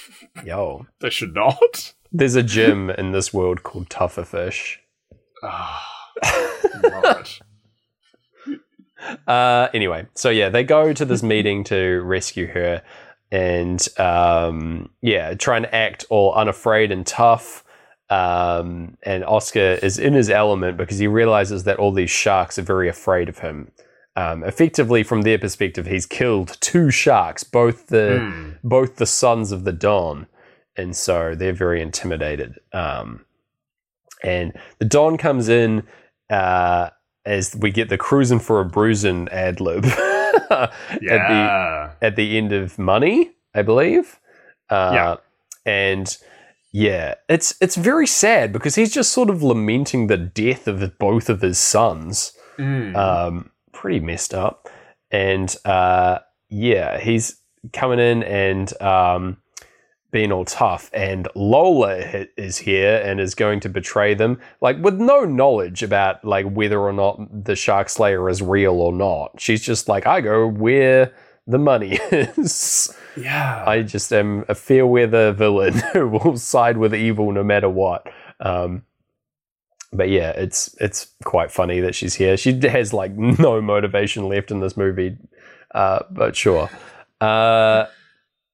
Yo. They should not. There's a gym in this world called Tougher Fish. Ah. Uh, anyway, so yeah, they go to this meeting to rescue her, and um, yeah, trying to act all unafraid and tough. Um, and Oscar is in his element because he realizes that all these sharks are very afraid of him. um, effectively, from their perspective, he's killed two sharks, both the Hmm. both the sons of the Don, and so they're very intimidated. Um, and the Don comes in uh, as we get the cruising for a bruising ad lib at the at the end of Money, I believe. Uh, Yeah. And yeah, it's it's very sad because he's just sort of lamenting the death of both of his sons. Mm. Um, pretty messed up. And uh, yeah, he's coming in and um, being all tough. And Lola is here and is going to betray them, like with no knowledge about like whether or not the Shark Slayer is real or not. She's just like, I go where the money is. yeah. I just am a fair weather villain who will side with evil no matter what. Um, but yeah, it's it's quite funny that she's here. She has like no motivation left in this movie, uh, but sure. Uh,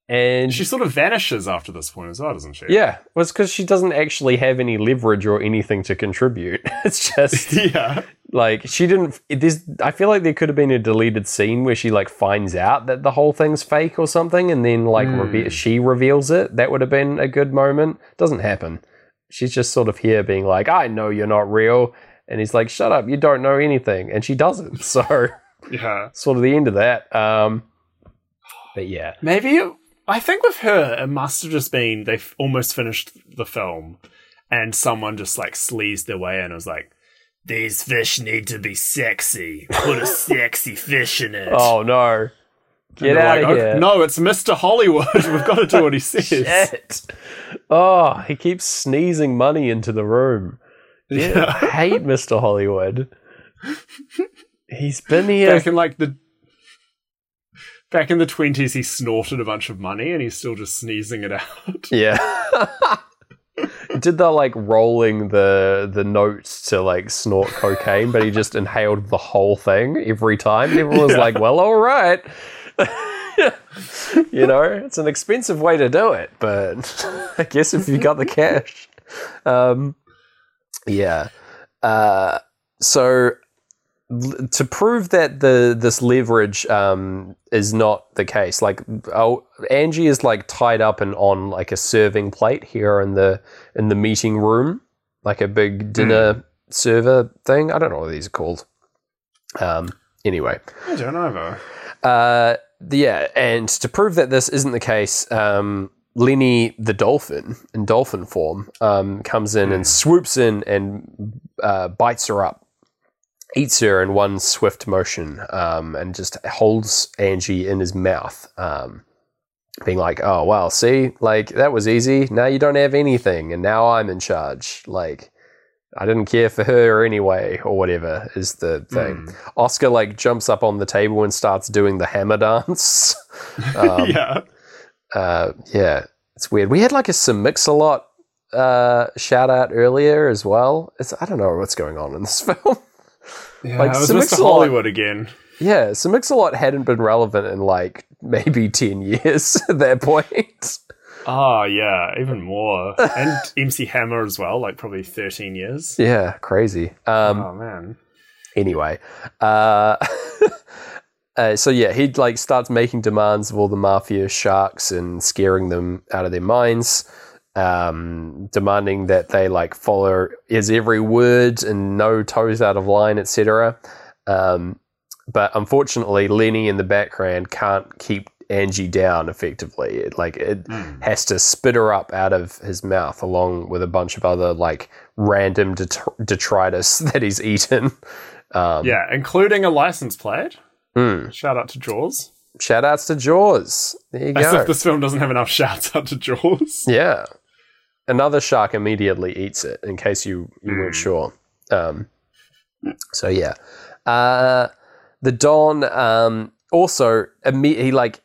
and she sort of vanishes after this point as well, doesn't she? yeah, well, it's because she doesn't actually have any leverage or anything to contribute. It's just yeah. like she didn't. It, there's, I feel like there could have been a deleted scene where she like finds out that the whole thing's fake or something, and then like Mm. reve- she reveals it. That would have been a good moment. Doesn't happen. She's just sort of here being like, "I know you're not real," and he's like, "Shut up, you don't know anything," and she doesn't. So Yeah. sort of the end of that. Um, but yeah, Maybe it, I think with her, it must have just been they've almost finished the film, and someone just like sleazed their way in and was like, "These fish need to be sexy. Put a sexy fish in it." oh no, get out like, of "Okay, here! No, it's Mr. Hollywood. We've got to do what he says. Shit. Oh, he keeps sneezing money into the room. Yeah, I hate Mr. Hollywood. He's been here. Back in like the back in the twenties, he snorted a bunch of money, and he's still just sneezing it out. Yeah. Did the like rolling the the notes to like snort cocaine, but he just inhaled the whole thing every time. Everyone was Yeah. like, "Well, all right." you know, it's an expensive way to do it, but I guess if you got the cash, um, yeah. Uh, so to prove that the this leverage um, is not the case, like oh, Angie is like tied up and on like a serving plate here in the in the meeting room, like a big dinner server thing. I don't know what these are called. Um, anyway, I don't know though. uh, yeah, and to prove that this isn't the case, um, Lenny the dolphin in dolphin form um, comes in and swoops in and uh, bites her up, eats her in one swift motion, um, and just holds Angie in his mouth, um, being like, "Oh well, see, like that was easy. Now you don't have anything, and now I'm in charge. Like." I didn't care for her anyway, or whatever is the thing. Oscar like jumps up on the table and starts doing the hammer dance. Um, yeah. uh, yeah, it's weird. We had like a Sir Mix-a-Lot uh, shout out earlier as well. It's I don't know what's going on in this film. Yeah, like, it was Mr. Hollywood again. yeah, Sir Mix-a-Lot hadn't been relevant in like maybe ten years at that point. Oh yeah, even more. and MC Hammer as well, like probably thirteen years. yeah, crazy. Um, oh man. anyway uh, uh, so yeah he like starts making demands of all the mafia sharks and scaring them out of their minds um, demanding that they like follow his every word and no toes out of line etc um, but unfortunately lenny in the background can't keep angie down effectively it, like it Mm. has to spit her up out of his mouth along with a bunch of other like random det- detritus that he's eaten um, Yeah, including a license plate. Mm. Shout out to Jaws. Shout outs to Jaws. There you As go. if this film doesn't have enough shouts out to Jaws. yeah. Another shark immediately eats it, in case you, you weren't Mm. sure. Um, so, yeah. Uh, the Don um, also, he like,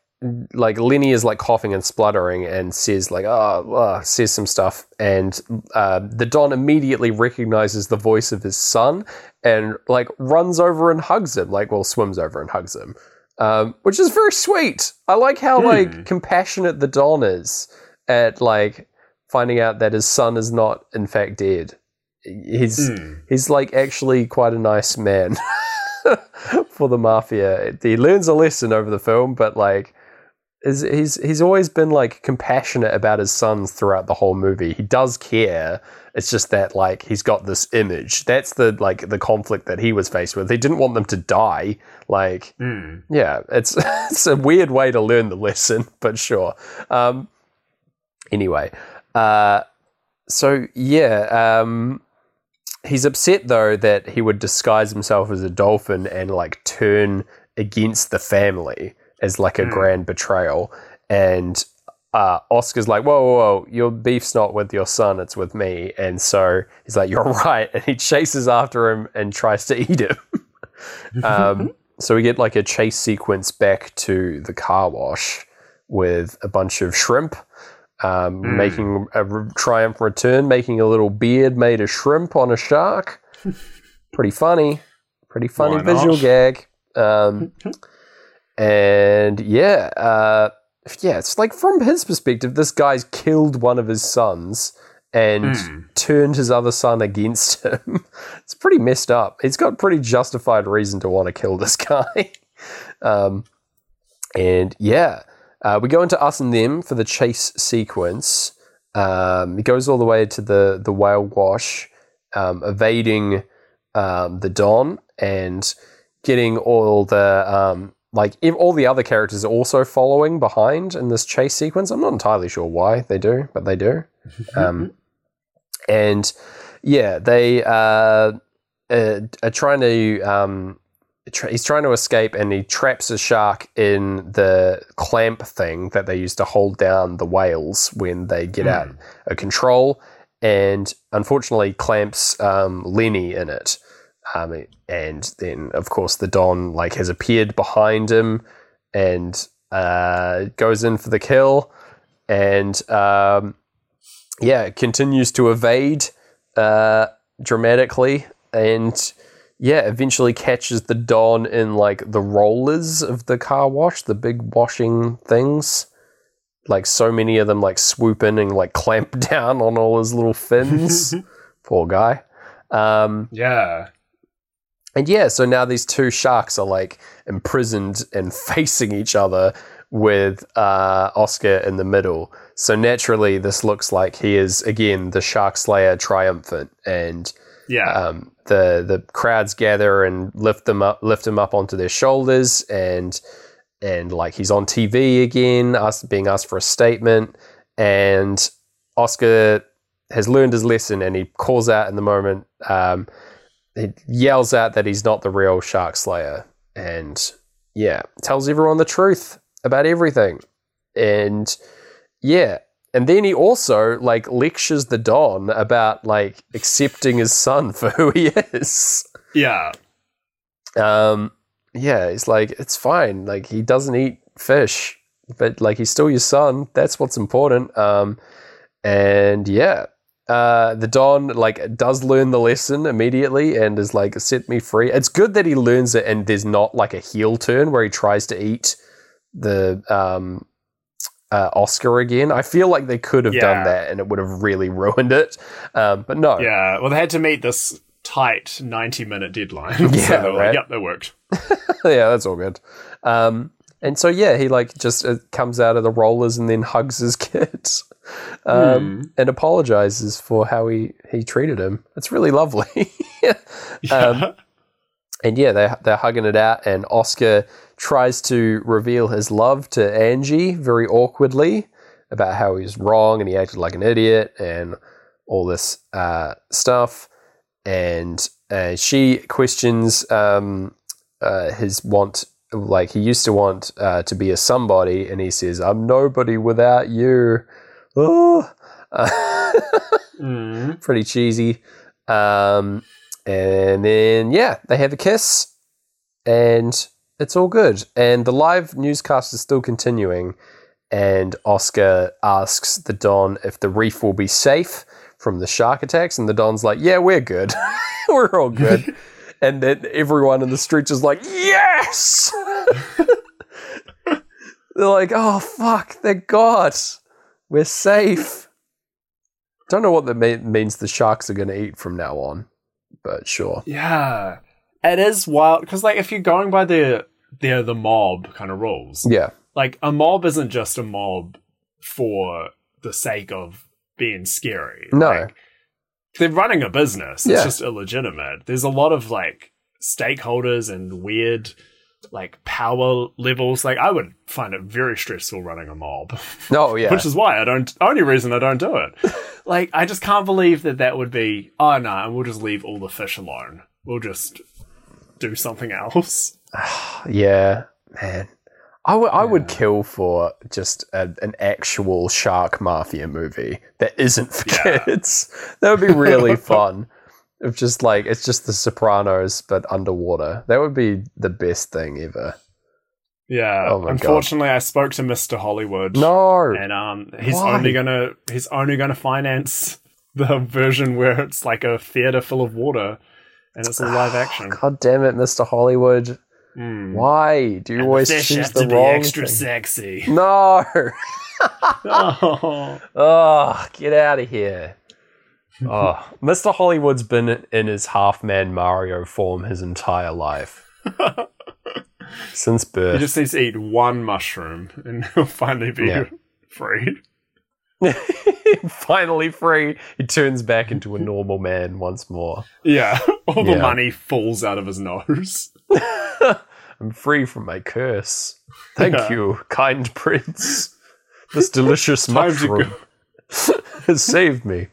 like Lenny is like coughing and spluttering and says like oh, uh, says some stuff and uh, the Don immediately recognizes the voice of his son and like runs over and hugs him like well swims over and hugs him um, which is very sweet I like how Hmm. like compassionate the Don is at like finding out that his son is not in fact dead he's Mm. he's like actually quite a nice man for the mafia. He learns a lesson over the film, but like is he's he's always been like compassionate about his sons throughout the whole movie. He does care. It's just that like he's got this image. That's the like the conflict that he was faced with. He didn't want them to die. Like Mm. yeah, it's it's a weird way to learn the lesson, but sure. Um, anyway, uh, so yeah, um, he's upset though that he would disguise himself as a dolphin and like turn against the family as like a Hmm. grand betrayal. And uh, Oscar's like, whoa, whoa, whoa, your beef's not with your son, it's with me. And so he's like, you're right. And he chases after him and tries to eat him. um, so we get like a chase sequence back to the car wash with a bunch of shrimp. Um, Mm. Making a re- triumph return, making a little beard made of shrimp on a shark. Pretty funny. Pretty funny visual gag. Um, and yeah, uh, yeah, it's like from his perspective, this guy's killed one of his sons and Mm. turned his other son against him. it's pretty messed up. He's got pretty justified reason to want to kill this guy. um, and yeah, uh, we go into us and them for the chase sequence. Um, it goes all the way to the the whale wash, um, evading um, the Don and getting all the um, like if all the other characters are also following behind in this chase sequence. I'm not entirely sure why they do, but they do. Um, and yeah, they uh, uh, are trying to. He's trying to escape, and he traps a shark in the clamp thing that they use to hold down the whales when they get out of control. And unfortunately, clamps um, Lenny in it. Um, and then, of course, the Don like has appeared behind him and uh, goes in for the kill. And um, yeah, continues to evade uh, dramatically, and yeah, eventually catches the Don in like the rollers of the car wash, the big washing things. Like so many of them, like swoop in and like clamp down on all his little fins. Poor guy. Um, Yeah. and yeah, so now these two sharks are like imprisoned and facing each other with uh, Oscar in the middle. So naturally, this looks like he is again the Shark Slayer triumphant, and Yeah. um, the the crowds gather and lift them up, lift him up onto their shoulders, and and like he's on TV again, us being asked for a statement, and Oscar has learned his lesson, and he calls out in the moment. Um, he yells out that he's not the real Shark Slayer, and yeah, tells everyone the truth about everything, and yeah. And then he also like lectures the Don about like accepting his son for who he is. yeah. Um, yeah, it's like it's fine. Like he doesn't eat fish, but like he's still your son. That's what's important. Um, and yeah, uh, the Don like does learn the lesson immediately and is like set me free. It's good that he learns it and there's not like a heel turn where he tries to eat the um. Uh, Oscar again. I feel like they could have done that and it would have really ruined it. Um, but no, Yeah. Well, they had to meet this tight 90 minute deadline. Yeah, so right. like, yep, that worked. yeah, that's all good. Um, and so yeah, he like just uh, comes out of the rollers and then hugs his kids um, and apologizes for how he he treated him. It's really lovely. Um, and yeah, they they're hugging it out, and Oscar tries to reveal his love to Angie very awkwardly about how he's wrong and he acted like an idiot and all this uh, stuff. And uh, she questions um, uh, his want, like he used to want uh, to be a somebody, and he says, "I'm nobody without you." Oh. Mm. pretty cheesy. Um, and then yeah, they have a kiss, and it's all good. And the live newscast is still continuing. And Oscar asks the Don if the reef will be safe from the shark attacks, and the Don's like, "Yeah, we're good. we're all good." and then everyone in the streets is like, "Yes!" They're like, "Oh fuck! Thank God, we're safe." Don't know what that me- means. The sharks are going to eat from now on, but sure. Yeah. it is wild because like if you're going by the the the mob kind of rules, Yeah. like a mob isn't just a mob for the sake of being scary. No. Like, they're running a business. It's Yeah. just illegitimate. There's a lot of like stakeholders and weird like power levels. Like I would find it very stressful running a mob, No, oh, yeah. which is why I don't. Only reason I don't do it. like I just can't believe that that would be. Oh no, and we'll just leave all the fish alone. We'll just do something else. Yeah, man. I would I would kill for just a, an actual shark mafia movie that isn't for Yeah. kids. That would be really fun. If just like it's just the Sopranos but underwater. That would be the best thing ever. Yeah. Oh my God. Unfortunately, I spoke to Mr. Hollywood. No. and um, he's Why? only gonna he's only gonna finance the version where it's like a theater full of water, and it's a live action. God damn it, Mr. Hollywood. Mm. Why do you And the always fish choose have the to be wrong extra thing? sexy. No. oh. Oh, get out of here. Oh, Mr. Hollywood's been in his half man Mario form his entire life. Since birth. He just needs to eat one mushroom, and he'll finally be Yeah. free. Finally free, he turns back into a normal man once more. Yeah, all the Yeah. money falls out of his nose. I'm free from my curse. Thank Yeah. you, kind prince. This delicious mushroom has saved me.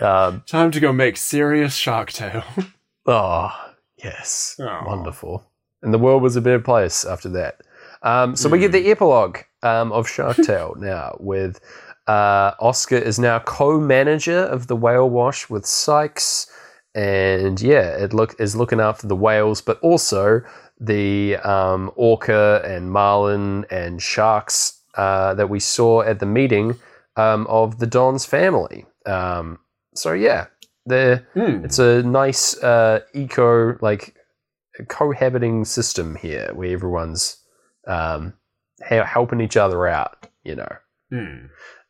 Um, Time to go make serious Shark Tale. Oh, yes. Aw. Wonderful. And the world was a better place after that. Um, so we get the epilogue um, of Shark Tale now with uh, Oscar is now co-manager of the whale wash with Sykes. And yeah, it look is looking after the whales, but also the um, orca and marlin and sharks uh, that we saw at the meeting um, of the Don's family. Um, so yeah, Hmm. it's a nice uh, eco like cohabiting system here where everyone's um, he- helping each other out. You know, Hmm.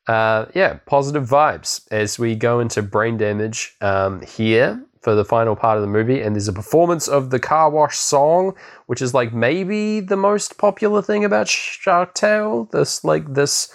uh, yeah, positive vibes as we go into brain damage um, here for the final part of the movie. And there's a performance of the car wash song, which is like maybe the most popular thing about Shark Tale. This like this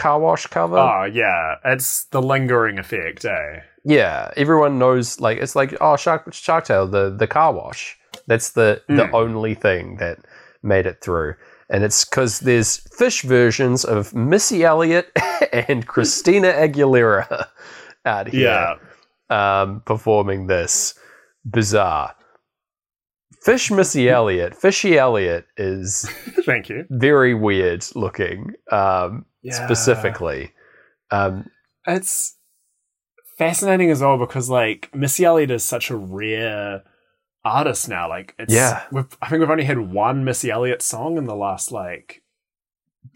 car wash cover. Oh yeah, it's the lingering effect, eh? Yeah, everyone knows. Like it's like oh, Shark Shark Tale, the the car wash. That's the the Mm. only thing that made it through, and it's because there's fish versions of Missy Elliott and Christina Aguilera out here Yeah. um, performing this bizarre. Fish Missy Elliott, Fishy Elliott is Thank you. very weird looking, um, Yeah. specifically. Um, It's fascinating as well because like Missy Elliott is such a rare artist now. Like it's Yeah. we've, I think we've only had one Missy Elliott song in the last like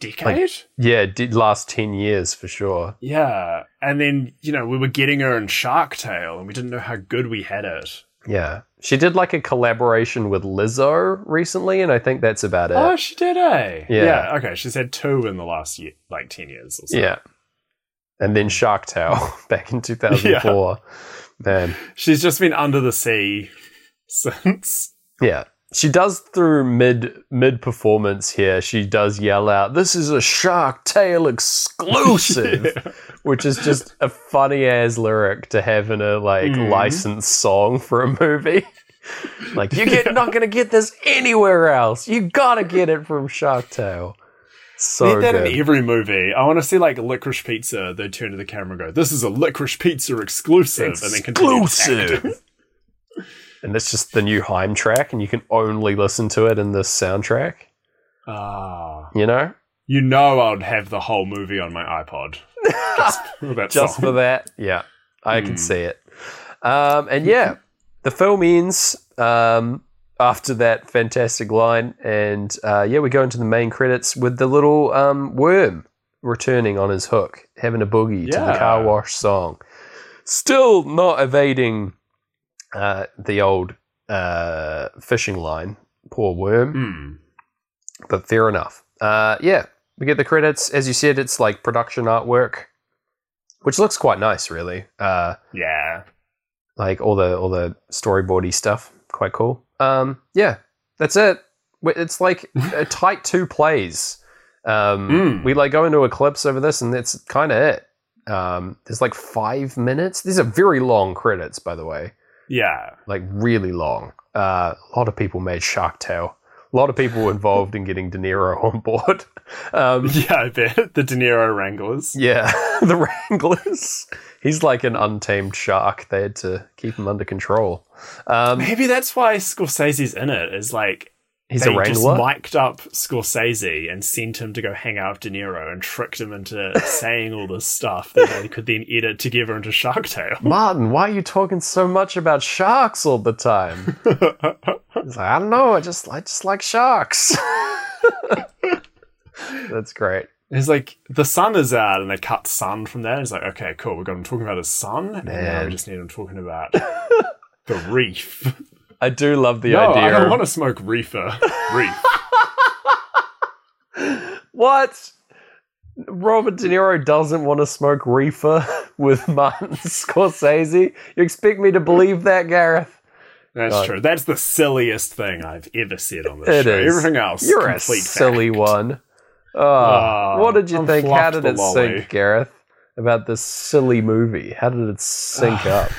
decade. yeah, did last ten years for sure. yeah. And then, you know, we were getting her in Shark Tale and we didn't know how good we had it. Yeah. She did like a collaboration with Lizzo recently, and I think that's about it. Oh, she did, eh? Yeah. okay. She's had two in the last year, like 10 years or so. yeah. And then Shark Tale back in 2004. Man. She's just been under the sea since. Yeah. She does through mid mid performance here, she does yell out, This is a Shark Tale exclusive Yeah. Which is just a funny ass lyric to have in a like Mhm. licensed song for a movie. like you get not gonna get this anywhere else. You gotta get it from Shark Tale. So Need that good. in every movie. I want to see like licorice pizza. They turn to the camera and go, "This is a licorice pizza exclusive," and then. Exclusive. and it's just the new Haim track, and you can only listen to it in the soundtrack. Ah, You know, you know, I'd have the whole movie on my iPod just for that just for that. Yeah, I Hmm. can see it. Um, and yeah, the film ends um, after that fantastic line, and uh, yeah, we go into the main credits with the little um, worm returning on his hook, having a boogie to the Yeah. car wash song. Still not evading uh, the old uh, fishing line. Poor worm Hmm. but fair enough. Uh, yeah, we get the credits. As you said, it's like production artwork, which looks quite nice, really. Uh, Yeah, like all the all the storyboardy stuff, quite cool. Um, yeah, that's it. It's like a tight two plays. Um, Mm. We like go into Eclipse over this, and that's kind of it. Um, there's like five minutes. These are very long credits, by the way. Yeah. Like really long. Uh, a lot of people made Shark Tale. A lot of people were involved in getting De Niro on board. Um, Yeah, I bet. The De Niro Wranglers. yeah, the Wranglers. He's like an untamed shark. They had to keep him under control. Um, Maybe that's why Scorsese's in it, is like he's they a just wrangler. mic'd up Scorsese and sent him to go hang out with De Niro and tricked him into saying all this stuff that they could then edit together into Shark Tale. Martin, why are you talking so much about sharks all the time? He's like, I don't know. I just, I just like sharks. That's great. It's like the sun is out, and they cut sun from there. It's like, okay, cool. We've got him talking about his sun, and now we just need him talking about the reef. I do love the no, idea. I don't of- want to smoke reefer. Reef. What? Robert De Niro doesn't want to smoke reefer with Martin Scorsese. You expect me to believe that, Gareth? That's God. true. That's the silliest thing I've ever said on this It show. is. Everything else, You're a complete silly fact. one. Oh, Oh, what did you I'm think? How did it lolly. sync, Gareth? About this silly movie? How did it sync up?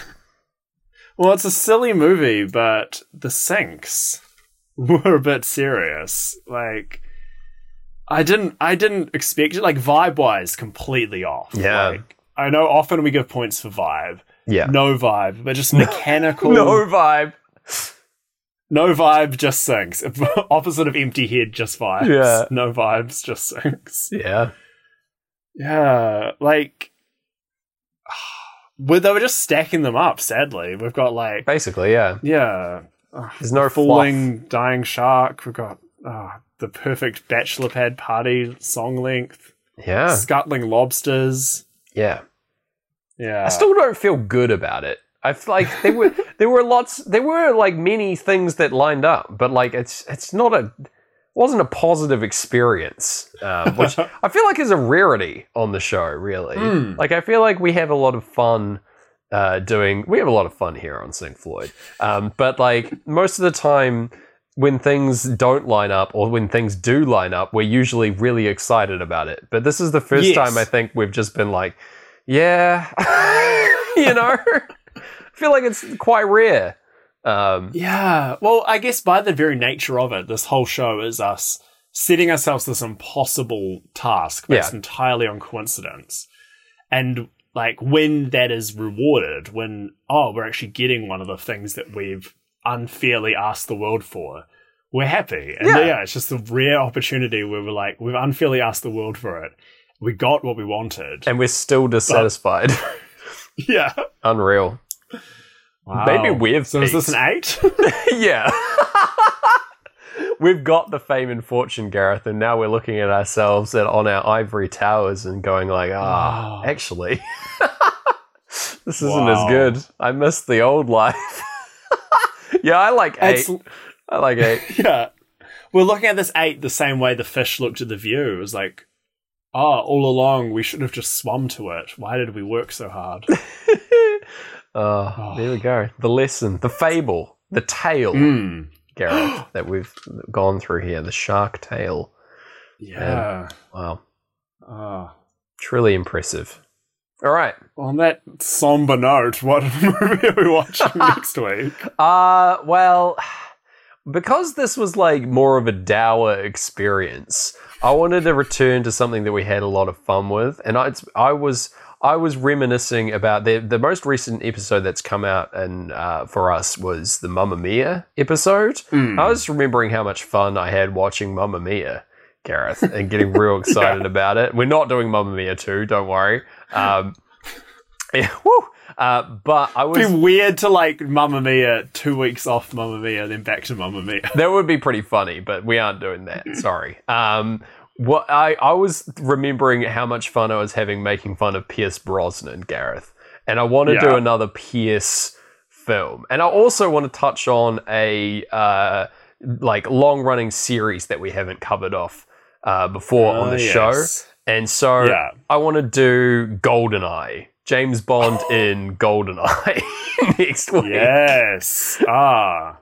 Well, it's a silly movie, but the syncs were a bit serious. Like, I didn't, I didn't expect it. Like vibe wise, completely off. Yeah. Like, I know often we give points for vibe, Yeah. no vibe, but just mechanical. No vibe. no vibe, just syncs. Opposite of empty head, just vibes. Yeah. no vibes, just syncs. Yeah. Yeah, like. Well, they were just stacking them up. Sadly, we've got like Basically, yeah. yeah, There's no falling dying shark. We've got uh, the perfect bachelor pad party song length. Yeah. Scuttling lobsters. Yeah. Yeah, I still don't feel good about it. I feel like there were there were lots there were like many things that lined up, but like it's it's not a wasn't a positive experience, um, which I feel like is a rarity on the show. Really, Mm. like I feel like we have a lot of fun uh, doing. We have a lot of fun here on Sync Floyd, um, but like most of the time. When things don't line up, or when things do line up, we're usually really excited about it. But this is the first Yes. time I think we've just been like, yeah, you know, I feel like it's quite rare. Um, yeah. Well, I guess by the very nature of it, this whole show is us setting ourselves this impossible task based Yeah. entirely on coincidence, and like when that is rewarded, when oh, we're actually getting one of the things that we've unfairly asked the world for. We're happy. And Yeah. yeah. it's just a rare opportunity where we're like, we've unfairly asked the world for it. We got what we wanted. and we're still dissatisfied. yeah. Unreal. Wow. Maybe we've So is this an eight? yeah. We've got the fame and fortune, Gareth, and now we're looking at ourselves at, on our ivory towers and going like, ah, Wow. actually, this isn't Wow. as good. I miss the old life. yeah, I like eight. It's- I like eight. yeah. We're looking at this eight the same way the fish looked at the view. It was like, oh, all along we should have just swum to it. Why did we work so hard? Oh, there we go. The lesson, the fable, the tale, Mm. Gareth, that we've gone through here. The shark tale. Yeah. Wow. Oh. Truly impressive. All right. On that somber note, what movie are we watching next week? Uh, well, because this was like more of a dour experience, I wanted to return to something that we had a lot of fun with, and I, I was I was reminiscing about the the most recent episode that's come out and uh, for us was the Mamma Mia episode. Mm. I was remembering how much fun I had watching Mamma Mia, Gareth, and getting real excited about it. We're not doing Mamma Mia 2, don't worry. Um, yeah, woo. Uh, but I It'd be weird to like Mamma Mia, two weeks off Mamma Mia, then back to Mamma Mia. that would be pretty funny, but we aren't doing that. Sorry. Um, what I, I was remembering how much fun I was having making fun of Pierce Brosnan, Gareth, and I want to do another Pierce film, and I also want to touch on a uh, like long running series that we haven't covered off uh, before on Oh, the yes. show, and so Yeah. I want to do Goldeneye. James Bond in Goldeneye next week. Yes. Ah.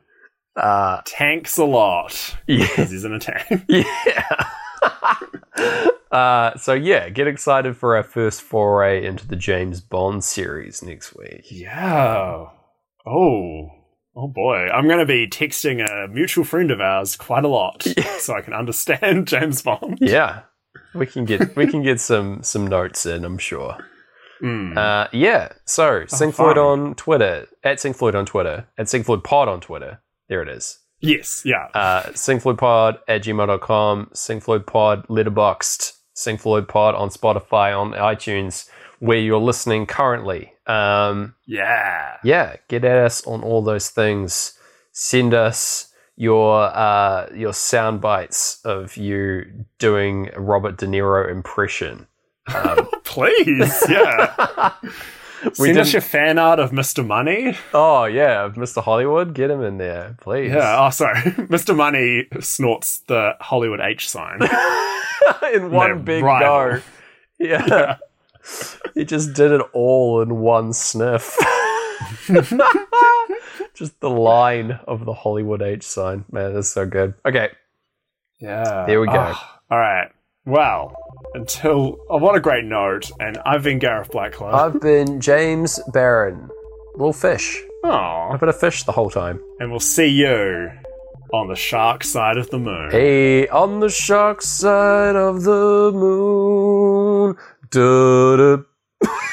Uh, Tanks a lot yeah. because he's in a tank. Yeah. uh, so yeah, get excited for our first foray into the James Bond series next week. Yeah. Oh. Oh boy. I'm going to be texting a mutual friend of ours quite a lot so I can understand James Bond. Yeah, we can get we can get some some notes in. I'm sure. Mm. Uh, yeah. So Sync Floyd on Twitter at Sync Floyd on Twitter at Sync Floyd Pod on Twitter. There it is. Yes. Yeah. Uh, syncfloydpod at gmail.com, syncfloydpod Letterboxd, syncfloydpod on Spotify, on iTunes, where you're listening currently. Um, yeah. yeah, get at us on all those things. Send us your uh, your sound bites of you doing a Robert De Niro impression. Um, Please. Yeah. we Send us your fan art of Mr. Money. oh yeah, Mr. Hollywood, get him in there, please. Yeah. Oh, sorry. Mr. Money snorts the Hollywood H sign. in one big rival. go. Yeah. he just did it all in one sniff. just the line of the Hollywood H sign. Man, that's so good. Okay. Yeah. There we go. Oh, all right. Well, until oh, what a great note. And I've been Gareth Blacklow. I've been James Barron. Little fish. Aw. I've been a fish the whole time. and we'll see you on the shark side of the moon. Hey, on the shark side of the moon.